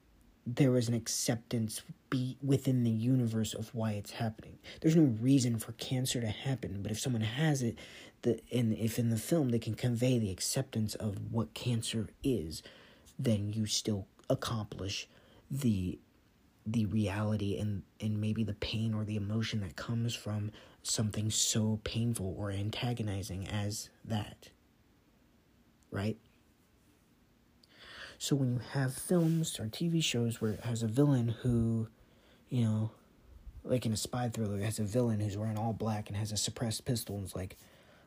Speaker 1: there is an acceptance be within the universe of why it's happening. There's no reason for cancer to happen, but if someone has it, the and if in the film they can convey the acceptance of what cancer is, then you still accomplish the the reality and and maybe the pain or the emotion that comes from something so painful or antagonizing as that. Right? So when you have films or TV shows where it has a villain who, you know, like in a spy thriller, it has a villain who's wearing all black and has a suppressed pistol and is like,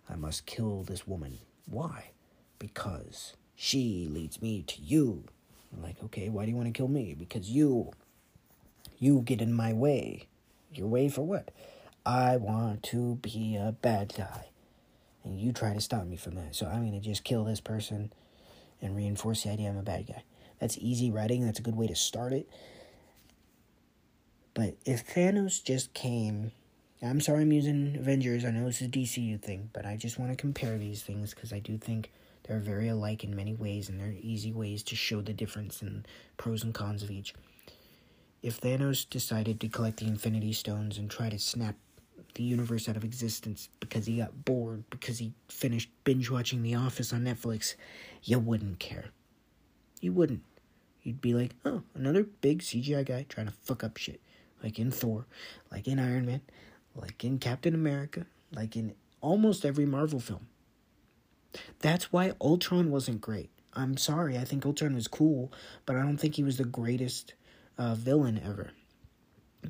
Speaker 1: I must kill this woman. Why? Because she leads me to you. I'm like, okay, why do you want to kill me? Because you, you get in my way. Your way for what? I want to be a bad guy. And you try to stop me from that. So I'm going to just kill this person and reinforce the idea I'm a bad guy. That's easy writing, that's a good way to start it. But if Thanos just came, I'm sorry I'm using Avengers, I know it's a DCU thing, but I just want to compare these things because I do think they're very alike in many ways and they're easy ways to show the difference and pros and cons of each. If Thanos decided to collect the Infinity Stones and try to snap the universe out of existence because he got bored, because he finished binge watching The Office on Netflix, you wouldn't care. You wouldn't. You'd be like, oh, another big CGI guy trying to fuck up shit. Like in Thor, like in Iron Man, like in Captain America, like in almost every Marvel film. That's why Ultron wasn't great. I'm sorry. I think Ultron was cool, but I don't think he was the greatest uh, villain ever.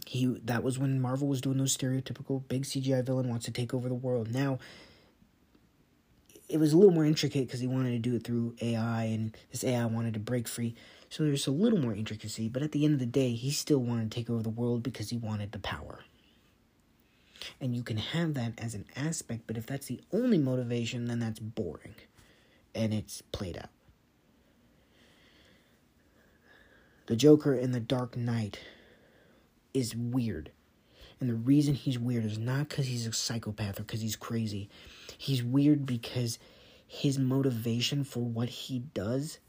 Speaker 1: He that was when Marvel was doing those stereotypical big CGI villain wants to take over the world. Now it was a little more intricate because he wanted to do it through AI, and this AI wanted to break free. So there's a little more intricacy, but at the end of the day, he still wanted to take over the world because he wanted the power. And you can have that as an aspect, but if that's the only motivation, then that's boring. And it's played out. The Joker in The Dark Knight is weird. And the reason he's weird is not because he's a psychopath or because he's crazy. He's weird because his motivation for what he does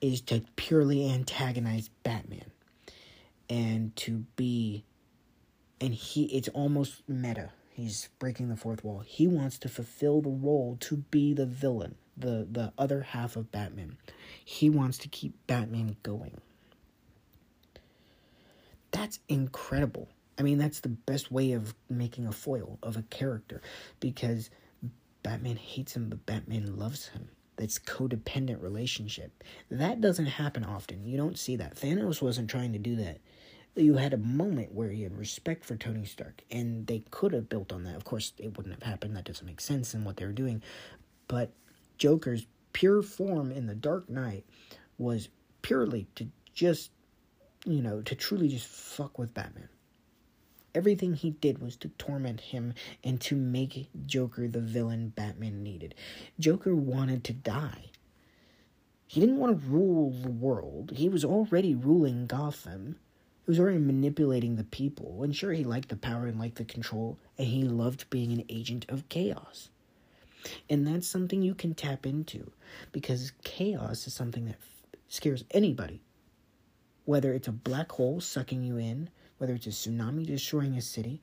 Speaker 1: is to purely antagonize Batman and to be and he it's almost meta he's breaking the fourth wall he wants to fulfill the role to be the villain the the other half of batman he wants to keep batman going that's incredible i mean that's the best way of making a foil of a character because batman hates him but batman loves him that's codependent relationship that doesn't happen often you don't see that thanos wasn't trying to do that you had a moment where he had respect for Tony Stark, and they could have built on that. Of course, it wouldn't have happened. That doesn't make sense in what they were doing. But Joker's pure form in The Dark Knight was purely to just, you know, to truly just fuck with Batman. Everything he did was to torment him and to make Joker the villain Batman needed. Joker wanted to die. He didn't want to rule the world. He was already ruling Gotham he was already manipulating the people. And sure, he liked the power and liked the control, and he loved being an agent of chaos. And that's something you can tap into because chaos is something that scares anybody. Whether it's a black hole sucking you in, whether it's a tsunami destroying a city,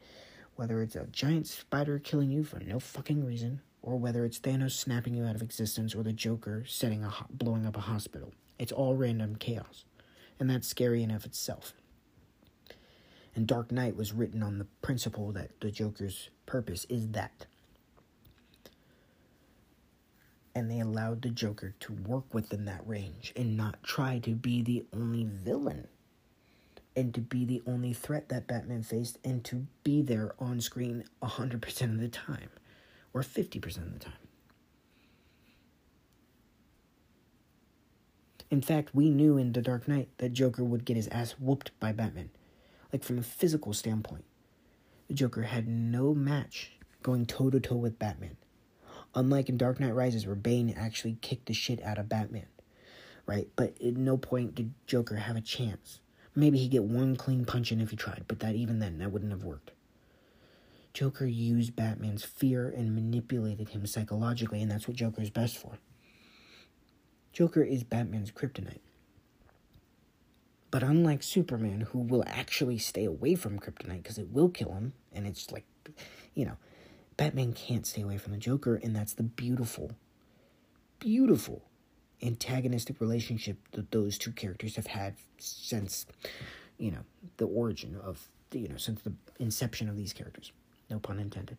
Speaker 1: whether it's a giant spider killing you for no fucking reason, or whether it's Thanos snapping you out of existence or the Joker setting a blowing up a hospital. It's all random chaos. And that's scary enough itself. And Dark Knight was written on the principle that the Joker's purpose is that. And they allowed the Joker to work within that range and not try to be the only villain and to be the only threat that Batman faced and to be there on screen 100% of the time or 50% of the time. In fact, we knew in The Dark Knight that Joker would get his ass whooped by Batman like from a physical standpoint. The Joker had no match going toe to toe with Batman. Unlike in Dark Knight Rises, where Bane actually kicked the shit out of Batman, right? But at no point did Joker have a chance. Maybe he'd get one clean punch in if he tried, but that even then, that wouldn't have worked. Joker used Batman's fear and manipulated him psychologically, and that's what Joker is best for. Joker is Batman's kryptonite. But unlike Superman, who will actually stay away from kryptonite because it will kill him, and it's like, you know, Batman can't stay away from the Joker, and that's the beautiful, beautiful antagonistic relationship that those two characters have had since, you know, the origin of, you know, since the inception of these characters. No pun intended.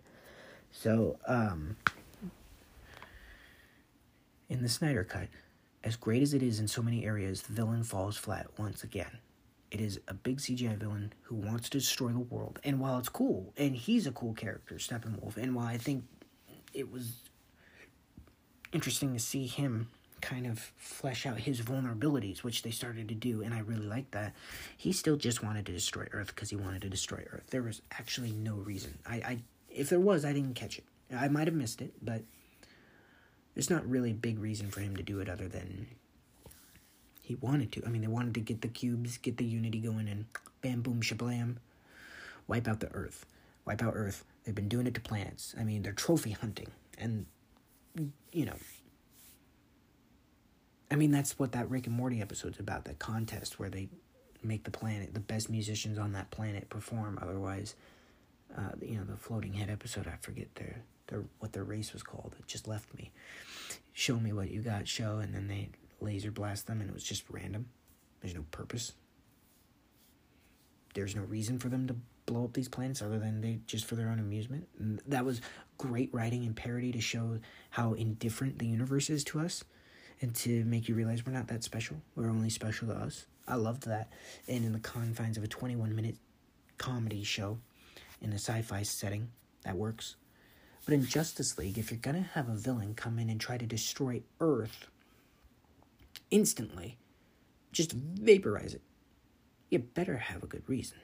Speaker 1: So, um, in the Snyder Cut, as great as it is in so many areas, the villain falls flat once again. It is a big CGI villain who wants to destroy the world. And while it's cool, and he's a cool character, Steppenwolf, and while I think it was interesting to see him kind of flesh out his vulnerabilities, which they started to do, and I really like that. He still just wanted to destroy Earth because he wanted to destroy Earth. There was actually no reason. I, I, if there was, I didn't catch it. I might have missed it, but there's not really a big reason for him to do it other than he wanted to. I mean, they wanted to get the cubes, get the unity going, and bam, boom, shablam, wipe out the Earth. Wipe out Earth. They've been doing it to planets. I mean, they're trophy hunting. And, you know, I mean, that's what that Rick and Morty episode's about that contest where they make the planet, the best musicians on that planet perform. Otherwise, uh, you know, the floating head episode, I forget their, their what their race was called. It just left me show me what you got, show, and then they laser blast them, and it was just random. There's no purpose. There's no reason for them to blow up these planets other than they just for their own amusement. And that was great writing and parody to show how indifferent the universe is to us, and to make you realize we're not that special. We're only special to us. I loved that. And in the confines of a 21 minute comedy show in a sci fi setting, that works. But in Justice League, if you're going to have a villain come in and try to destroy Earth instantly, just vaporize it, you better have a good reason.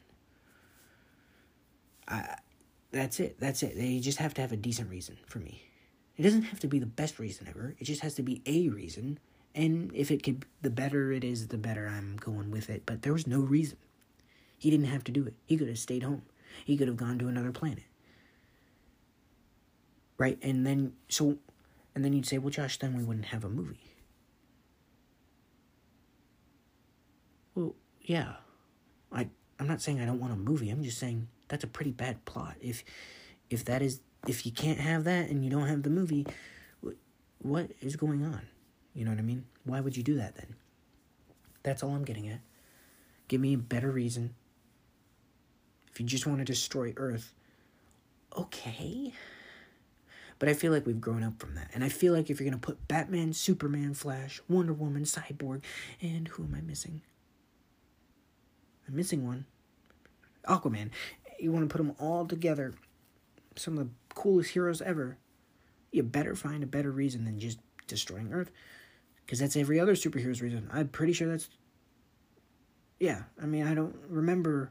Speaker 1: I, that's it. That's it. They just have to have a decent reason for me. It doesn't have to be the best reason ever. It just has to be a reason. And if it could, the better it is, the better I'm going with it. But there was no reason. He didn't have to do it. He could have stayed home. He could have gone to another planet. Right? And then, so, and then you'd say, well, Josh, then we wouldn't have a movie. Well, yeah. I, I'm not saying I don't want a movie. I'm just saying that's a pretty bad plot. If, if that is if you can't have that and you don't have the movie, what is going on? You know what I mean? Why would you do that then? That's all I'm getting at. Give me a better reason. If you just want to destroy Earth, okay. But I feel like we've grown up from that. And I feel like if you're going to put Batman, Superman, Flash, Wonder Woman, Cyborg, and who am I missing? I'm missing one. Aquaman. You want to put them all together. Some of the coolest heroes ever, you better find a better reason than just destroying Earth. Because that's every other superhero's reason. I'm pretty sure that's. Yeah, I mean, I don't remember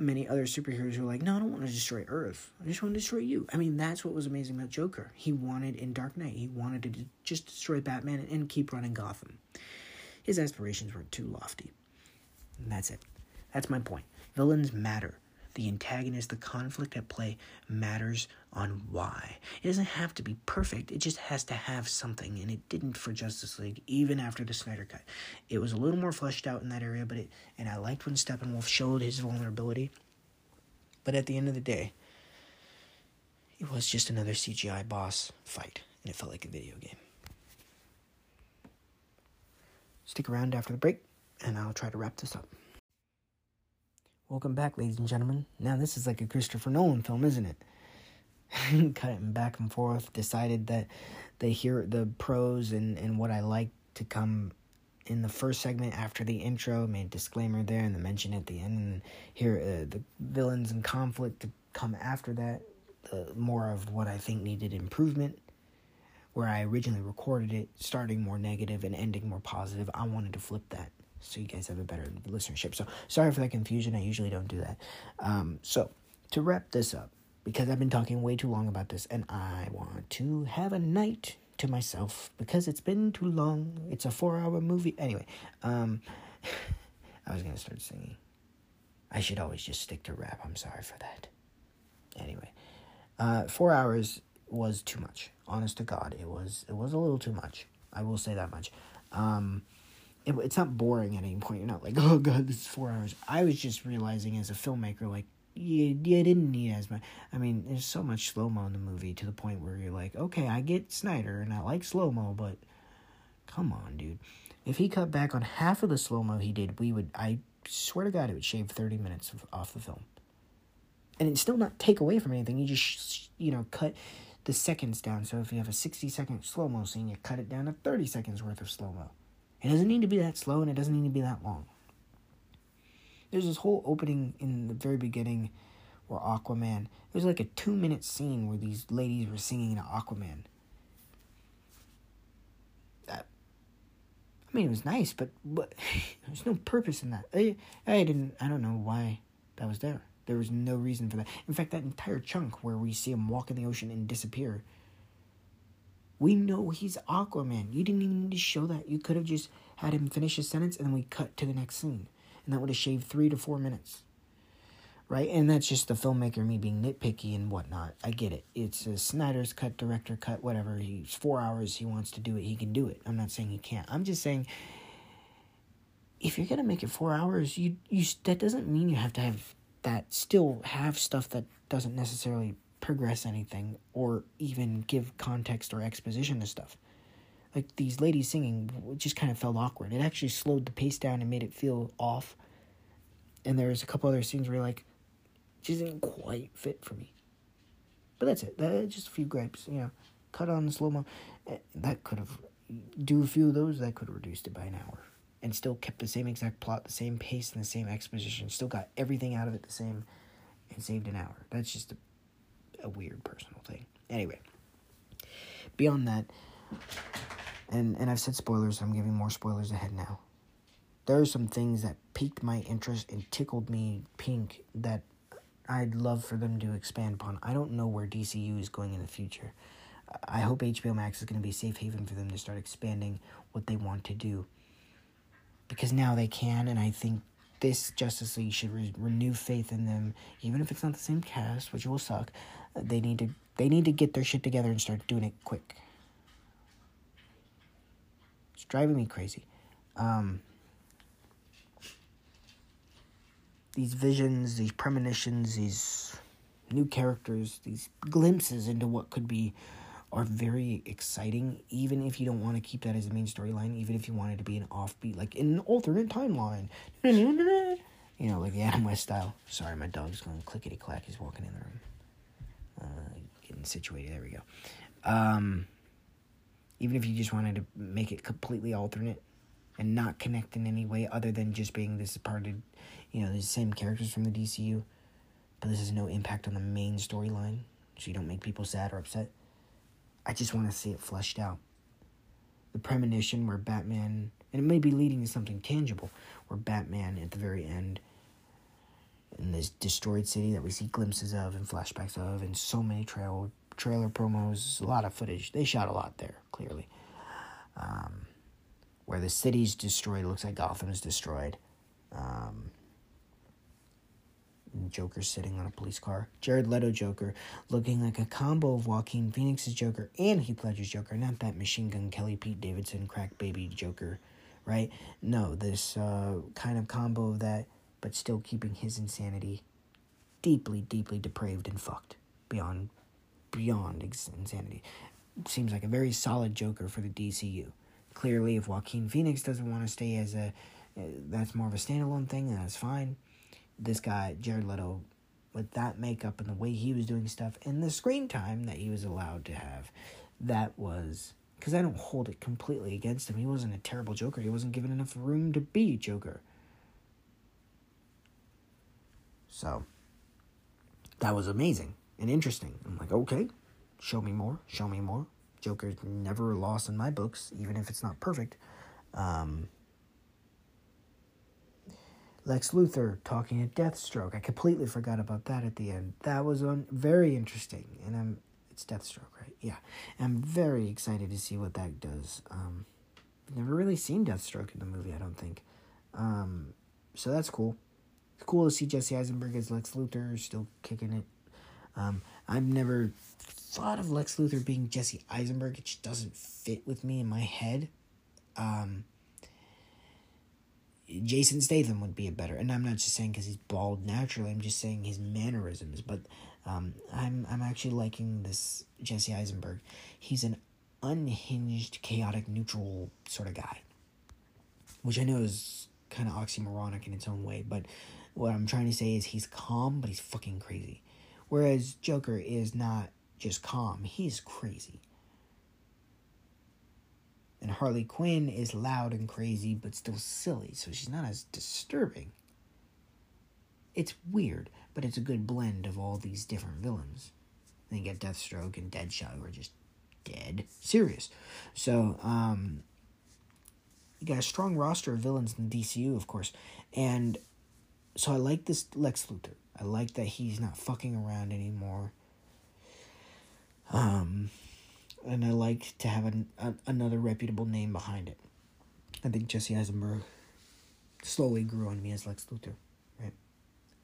Speaker 1: many other superheroes who are like, no, I don't want to destroy Earth. I just want to destroy you. I mean, that's what was amazing about Joker. He wanted in Dark Knight, he wanted to just destroy Batman and keep running Gotham. His aspirations were too lofty. And that's it. That's my point. Villains matter the antagonist, the conflict at play matters on why. It doesn't have to be perfect, it just has to have something, and it didn't for Justice League, even after the Snyder Cut. It was a little more fleshed out in that area, but it and I liked when Steppenwolf showed his vulnerability. But at the end of the day, it was just another CGI boss fight, and it felt like a video game. Stick around after the break, and I'll try to wrap this up. Welcome back, ladies and gentlemen. Now, this is like a Christopher Nolan film, isn't it? Cutting back and forth, decided that they hear the pros and, and what I like to come in the first segment after the intro, made disclaimer there and the mention at the end, and here uh, the villains and conflict to come after that, uh, more of what I think needed improvement. Where I originally recorded it, starting more negative and ending more positive, I wanted to flip that so you guys have a better listenership. So sorry for that confusion. I usually don't do that. Um, so to wrap this up, because I've been talking way too long about this, and I want to have a night to myself because it's been too long. It's a four-hour movie. Anyway, um, I was gonna start singing. I should always just stick to rap. I'm sorry for that. Anyway, uh, four hours was too much. Honest to God, it was. It was a little too much. I will say that much. Um, it, it's not boring at any point. You're not like, oh god, this is four hours. I was just realizing as a filmmaker, like, you, you didn't need as much. I mean, there's so much slow mo in the movie to the point where you're like, okay, I get Snyder and I like slow mo, but come on, dude. If he cut back on half of the slow mo he did, we would. I swear to God, it would shave thirty minutes of, off the film, and it still not take away from anything. You just you know cut the seconds down. So if you have a sixty second slow mo scene, you cut it down to thirty seconds worth of slow mo. It doesn't need to be that slow and it doesn't need to be that long. There's this whole opening in the very beginning where Aquaman, it was like a two minute scene where these ladies were singing to Aquaman. That, I mean, it was nice, but, but there's no purpose in that. I, I didn't, I don't know why that was there. There was no reason for that. In fact, that entire chunk where we see him walk in the ocean and disappear we know he's Aquaman. You didn't even need to show that. You could have just had him finish his sentence and then we cut to the next scene. And that would have shaved three to four minutes. Right? And that's just the filmmaker, me being nitpicky and whatnot. I get it. It's a Snyder's cut, director cut, whatever. He's four hours, he wants to do it, he can do it. I'm not saying he can't. I'm just saying if you're gonna make it four hours, you you that doesn't mean you have to have that still have stuff that doesn't necessarily progress anything or even give context or exposition to stuff. Like these ladies singing just kind of felt awkward. It actually slowed the pace down and made it feel off. And there's a couple other scenes where like, just didn't quite fit for me. But that's it. That, just a few gripes, you know. Cut on the slow mo. Eh, that could have do a few of those, that could have reduced it by an hour. And still kept the same exact plot, the same pace, and the same exposition. Still got everything out of it the same and saved an hour. That's just a, a weird personal thing. Anyway, beyond that, and, and I've said spoilers, I'm giving more spoilers ahead now. There are some things that piqued my interest and tickled me pink that I'd love for them to expand upon. I don't know where DCU is going in the future. I hope HBO Max is going to be a safe haven for them to start expanding what they want to do. Because now they can, and I think this Justice League should re- renew faith in them, even if it's not the same cast, which will suck. They need to they need to get their shit together and start doing it quick. It's driving me crazy. Um, these visions, these premonitions, these new characters, these glimpses into what could be are very exciting, even if you don't want to keep that as the main storyline, even if you want it to be an offbeat, like in an alternate timeline. You know, like the Adam West style. Sorry, my dog's going clickety clack. He's walking in the room. Getting situated. There we go. Um, even if you just wanted to make it completely alternate and not connect in any way other than just being this part of, you know, the same characters from the DCU, but this has no impact on the main storyline, so you don't make people sad or upset. I just want to see it fleshed out. The premonition where Batman, and it may be leading to something tangible, where Batman at the very end, in this destroyed city that we see glimpses of and flashbacks of, and so many trail trailer promos, a lot of footage. They shot a lot there, clearly. Um, where the city's destroyed, looks like Gotham is destroyed. Um, Joker sitting on a police car. Jared Leto Joker looking like a combo of Joaquin Phoenix's Joker and Heath Ledger's Joker, not that machine gun Kelly Pete Davidson crack baby Joker, right? No, this uh, kind of combo that, but still keeping his insanity deeply, deeply depraved and fucked beyond, beyond insanity. Seems like a very solid Joker for the DCU. Clearly, if Joaquin Phoenix doesn't want to stay as a, uh, that's more of a standalone thing, that's fine this guy, Jared Leto, with that makeup and the way he was doing stuff and the screen time that he was allowed to have, that was because I don't hold it completely against him. He wasn't a terrible Joker. He wasn't given enough room to be Joker. So that was amazing and interesting. I'm like, okay, show me more, show me more. Joker's never lost in my books, even if it's not perfect. Um, Lex Luthor talking to Deathstroke. I completely forgot about that at the end. That was very interesting, and I'm it's Deathstroke, right? Yeah, I'm very excited to see what that does. Um, never really seen Deathstroke in the movie. I don't think. Um, so that's cool. It's cool to see Jesse Eisenberg as Lex Luthor still kicking it. Um, I've never thought of Lex Luthor being Jesse Eisenberg. It just doesn't fit with me in my head. Um, Jason Statham would be a better, and I'm not just saying because he's bald naturally. I'm just saying his mannerisms. But um, I'm I'm actually liking this Jesse Eisenberg. He's an unhinged, chaotic, neutral sort of guy, which I know is kind of oxymoronic in its own way. But what I'm trying to say is he's calm, but he's fucking crazy. Whereas Joker is not just calm; he's crazy. And Harley Quinn is loud and crazy, but still silly, so she's not as disturbing. It's weird, but it's a good blend of all these different villains. Then you get Deathstroke and Deadshot, who are just dead serious. So, um, you got a strong roster of villains in DCU, of course, and so I like this Lex Luthor. I like that he's not fucking around anymore. Um, and I like to have an, a, another reputable name behind it. I think Jesse Eisenberg slowly grew on me as Lex Luthor. Right,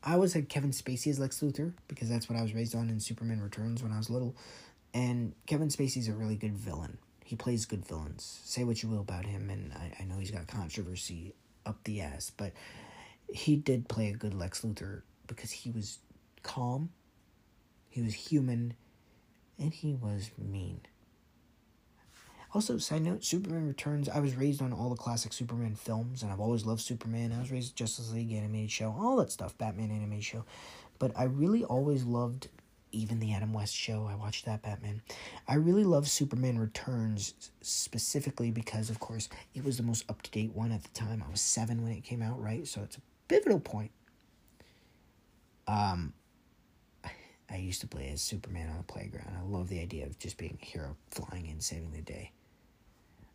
Speaker 1: I always had Kevin Spacey as Lex Luthor because that's what I was raised on in Superman Returns when I was little, and Kevin Spacey's a really good villain. He plays good villains. Say what you will about him, and I, I know he's got controversy up the ass, but he did play a good Lex Luthor because he was calm, he was human, and he was mean. Also, side note, Superman Returns. I was raised on all the classic Superman films, and I've always loved Superman. I was raised Justice League animated show, all that stuff, Batman animated show. But I really always loved even the Adam West show. I watched that Batman. I really love Superman Returns specifically because, of course, it was the most up to date one at the time. I was seven when it came out, right? So it's pivotal point. Um, I used to play as Superman on the playground. I love the idea of just being a hero, flying in, saving the day.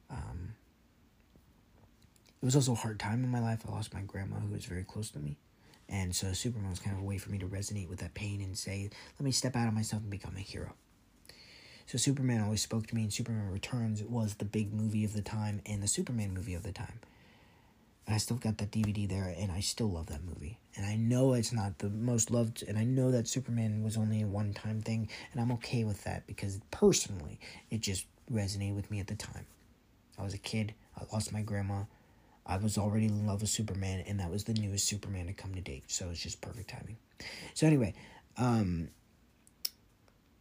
Speaker 1: Um, it was also a hard time in my life. I lost my grandma, who was very close to me. And so Superman was kind of a way for me to resonate with that pain and say, let me step out of myself and become a hero. So Superman always spoke to me, and Superman Returns was the big movie of the time and the Superman movie of the time. I still got that DVD there, and I still love that movie. And I know it's not the most loved, and I know that Superman was only a one time thing, and I'm okay with that because personally, it just resonated with me at the time. I was a kid, I lost my grandma, I was already in love with Superman, and that was the newest Superman to come to date. So it's just perfect timing. So anyway, um,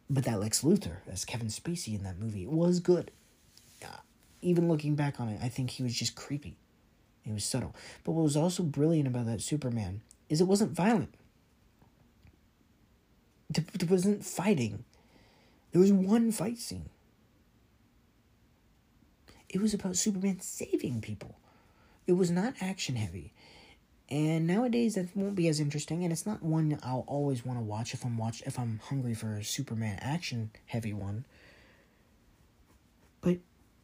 Speaker 1: but that Lex Luthor as Kevin Spacey in that movie was good. Uh, even looking back on it, I think he was just creepy. He was subtle. But what was also brilliant about that Superman is it wasn't violent. It wasn't fighting. There was one fight scene. It was about Superman saving people. It was not action heavy. And nowadays that won't be as interesting and it's not one I'll always want to watch if I'm watch if I'm hungry for a Superman action heavy one. But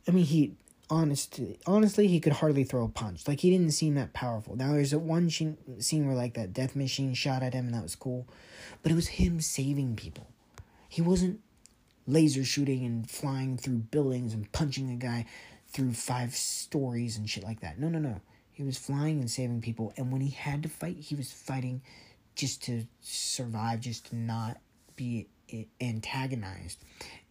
Speaker 1: I mean he honestly honestly he could hardly throw a punch. Like he didn't seem that powerful. Now there's a one scene where like that death machine shot at him and that was cool. But it was him saving people. He wasn't laser shooting and flying through buildings and punching a guy through five stories and shit like that. No, no, no. He was flying and saving people, and when he had to fight, he was fighting just to survive, just to not be antagonized.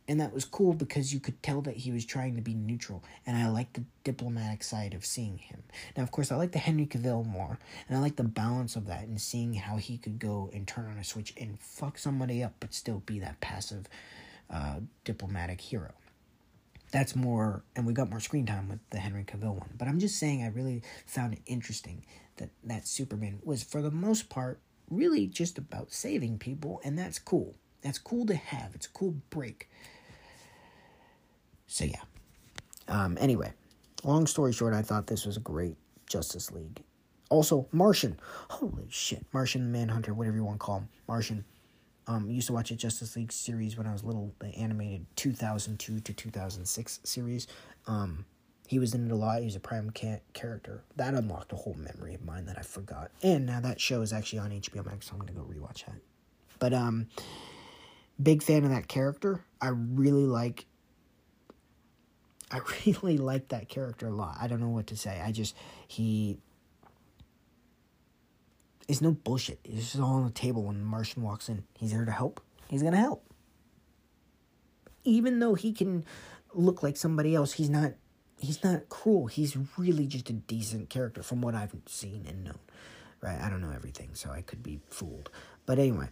Speaker 1: And that was cool because you could tell that he was trying to be neutral, and I like the diplomatic side of seeing him. Now, of course, I like the Henry Cavill more, and I like the balance of that and seeing how he could go and turn on a switch and fuck somebody up, but still be that passive uh, diplomatic hero. That's more and we got more screen time with the henry cavill one but i'm just saying i really found it interesting that that superman was for the most part really just about saving people and that's cool. That's cool to have. It's a cool break so yeah um anyway long story short i thought this was a great justice league also martian holy shit martian manhunter whatever you want to call him martian um, used to watch a Justice League series when I was little, the animated 2002 to 2006 series. Um, he was in it a lot. He was a prime ca- character. That unlocked a whole memory of mine that I forgot. And now that show is actually on HBO Max, so I'm to go rewatch that. But, um, big fan of that character. I really like I really like that character a lot. I don't know what to say. I just he is no bullshit. It's just all on the table when Martian walks in. He's there to help. He's gonna help. Even though he can look like somebody else, he's not he's not cruel. He's really just a decent character from what I've seen and known. Right? I don't know everything, so I could be fooled. But anyway,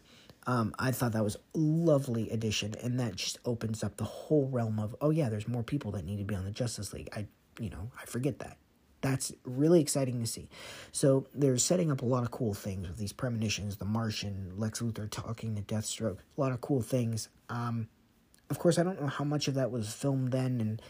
Speaker 1: um, I thought that was a lovely addition, and that just opens up the whole realm of oh yeah, there's more people that need to be on the Justice League. I you know I forget that that's really exciting to see. So they're setting up a lot of cool things with these premonitions, the Martian, Lex Luthor talking to Deathstroke, a lot of cool things. Um, of course, I don't know how much of that was filmed then and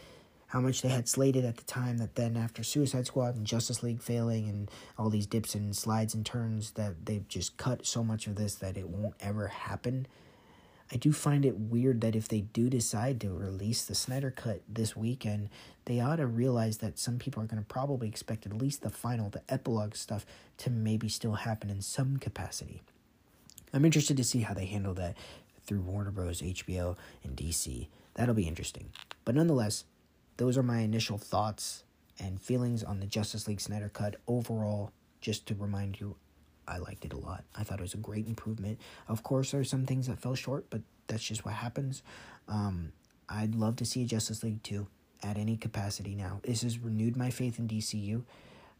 Speaker 1: how much they had slated at the time that then after Suicide Squad and Justice League failing and all these dips and slides and turns that they've just cut so much of this that it won't ever happen. I do find it weird that if they do decide to release the Snyder Cut this weekend, they ought to realize that some people are going to probably expect at least the final, the epilogue stuff to maybe still happen in some capacity. I'm interested to see how they handle that through Warner Bros., HBO, and DC. That'll be interesting. But nonetheless, those are my initial thoughts and feelings on the Justice League Snyder Cut overall. Just to remind you, I liked it a lot. I thought it was a great improvement. Of course, there are some things that fell short, but that's just what happens. Um, I'd love to see a Justice League 2 at any capacity now. This has renewed my faith in DCU.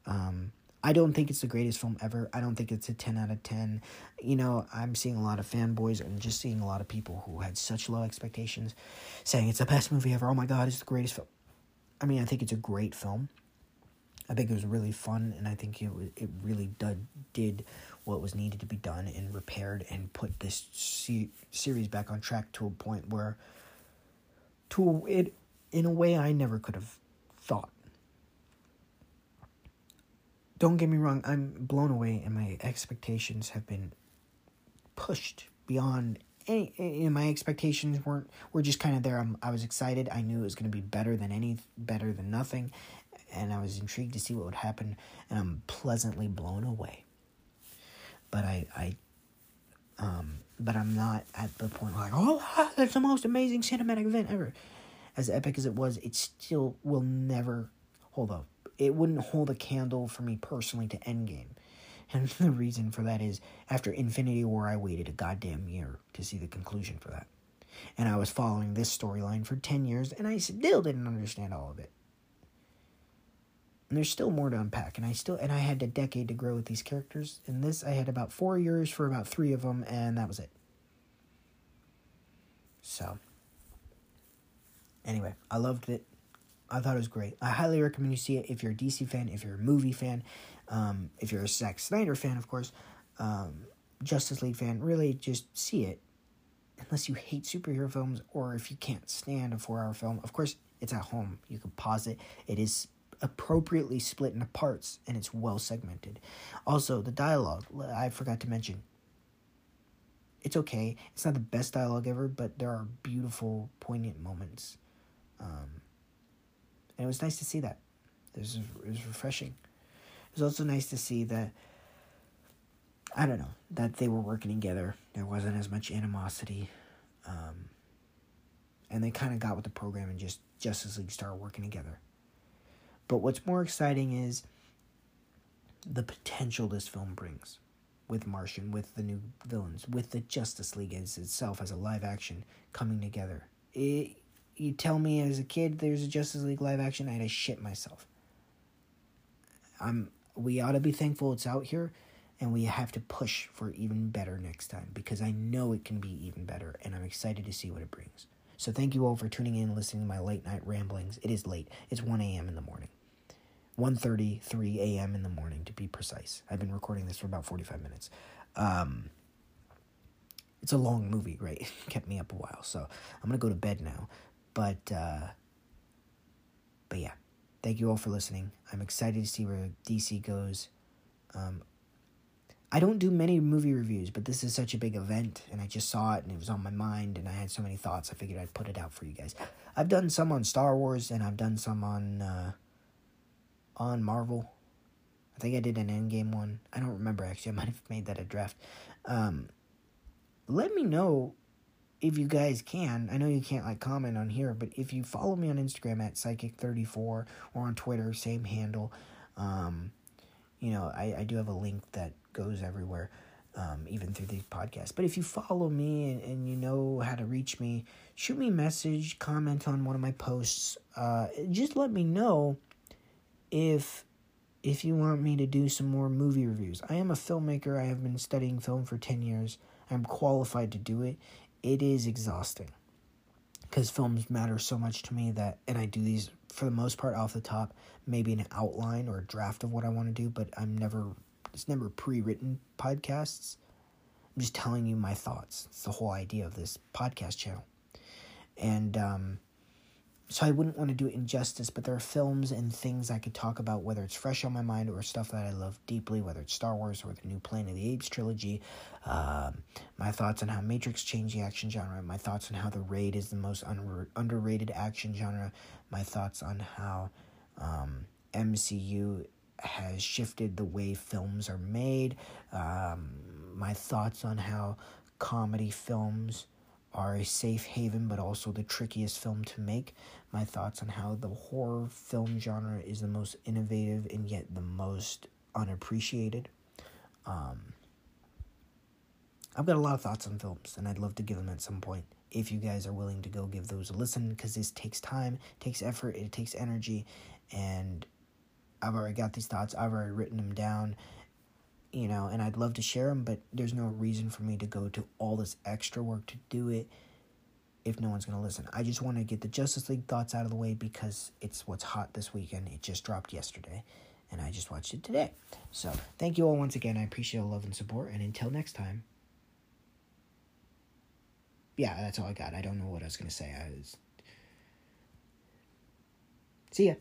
Speaker 1: Um, I don't think it's the greatest film ever. I don't think it's a 10 out of 10. You know, I'm seeing a lot of fanboys and just seeing a lot of people who had such low expectations saying it's the best movie ever. Oh my God, it's the greatest film. I mean, I think it's a great film. I think it was really fun, and I think it it really did did what was needed to be done and repaired and put this se- series back on track to a point where, to it, in a way I never could have thought. Don't get me wrong, I'm blown away, and my expectations have been pushed beyond any. any my expectations weren't were just kind of there. I'm, I was excited. I knew it was going to be better than any better than nothing, and I was intrigued to see what would happen, and I'm pleasantly blown away. But I, I, um, but I'm not at the point like, oh, that's the most amazing cinematic event ever. As epic as it was, it still will never hold up. It wouldn't hold a candle for me personally to Endgame. And the reason for that is after Infinity War, I waited a goddamn year to see the conclusion for that. And I was following this storyline for 10 years, and I still didn't understand all of it. And there's still more to unpack and i still and i had a decade to grow with these characters. In this i had about four years for about three of them and that was it. So anyway i loved it. I thought it was great. I highly recommend you see it if you're a dc fan if you're a movie fan um, if you're a Zack Snyder fan of course um, justice league fan really just see it unless you hate superhero films or if you can't stand a four hour film of course it's at home you can pause it it is appropriately split into parts and it's well segmented. Also, the dialogue, I forgot to mention. It's okay. It's not the best dialogue ever, but there are beautiful, poignant moments. Um, and it was nice to see that. It was, it was refreshing. It was also nice to see that, I don't know, that they were working together. There wasn't as much animosity. Um, and they kind of got with the program and just Justice League started working together. But what's more exciting is the potential this film brings with Martian, with the new villains, with the Justice League as itself as a live action coming together. It, you tell me as a kid there's a Justice League live action, I'd have shit myself. I'm we ought to be thankful it's out here and we have to push for even better next time because I know it can be even better and I'm excited to see what it brings. So thank you all for tuning in and listening to my late night ramblings. It is late. It's 1 a.m. in the morning. 1.33 a.m. in the morning, to be precise. I've been recording this for about 45 minutes. Um, it's a long movie, right? It kept me up a while, so I'm going to go to bed now. But, uh, but yeah, thank you all for listening. I'm excited to see where DC goes. Um, I don't do many movie reviews, but this is such a big event, and I just saw it, and it was on my mind, and I had so many thoughts. I figured I'd put it out for you guys. I've done some on Star Wars, and I've done some on uh, on Marvel. I think I did an Endgame one. I don't remember actually. I might have made that a draft. Um, let me know if you guys can. I know you can't like comment on here, but if you follow me on Instagram at psychic34 or on Twitter, same handle. Um, you know, I, I do have a link that goes everywhere, um, even through these podcasts. But if you follow me and, and you know how to reach me, shoot me a message, comment on one of my posts. Uh, just let me know if if you want me to do some more movie reviews. I am a filmmaker. I have been studying film for 10 years. I'm qualified to do it. It is exhausting because films matter so much to me that and I do these for the most part off the top, maybe an outline or a draft of what I want to do, but I'm never it's never pre-written podcasts. I'm just telling you my thoughts. It's the whole idea of this podcast channel. And um so I wouldn't want to do it injustice, but there are films and things I could talk about, whether it's fresh on my mind or stuff that I love deeply, whether it's Star Wars or the new Planet of the Apes trilogy. Um, my thoughts on how Matrix changed the action genre. My thoughts on how The Raid is the most un- underrated action genre. My thoughts on how um, MCU has shifted the way films are made. Um, my thoughts on how comedy films are a safe haven but also the trickiest film to make. My thoughts on how the horror film genre is the most innovative and yet the most unappreciated. Um, I've got a lot of thoughts on films and I'd love to give them at some point if you guys are willing to go give those a listen because this takes time, takes effort, it takes energy, and I've already got these thoughts, I've already written them down, you know, and I'd love to share them, but there's no reason for me to go to all this extra work to do it if no one's going to listen. I just want to get the Justice League thoughts out of the way because it's what's hot this weekend. It just dropped yesterday, and I just watched it today. So, thank you all once again. I appreciate the love and support, and until next time. Yeah, that's all I got. I don't know what I was going to say. I was... See ya.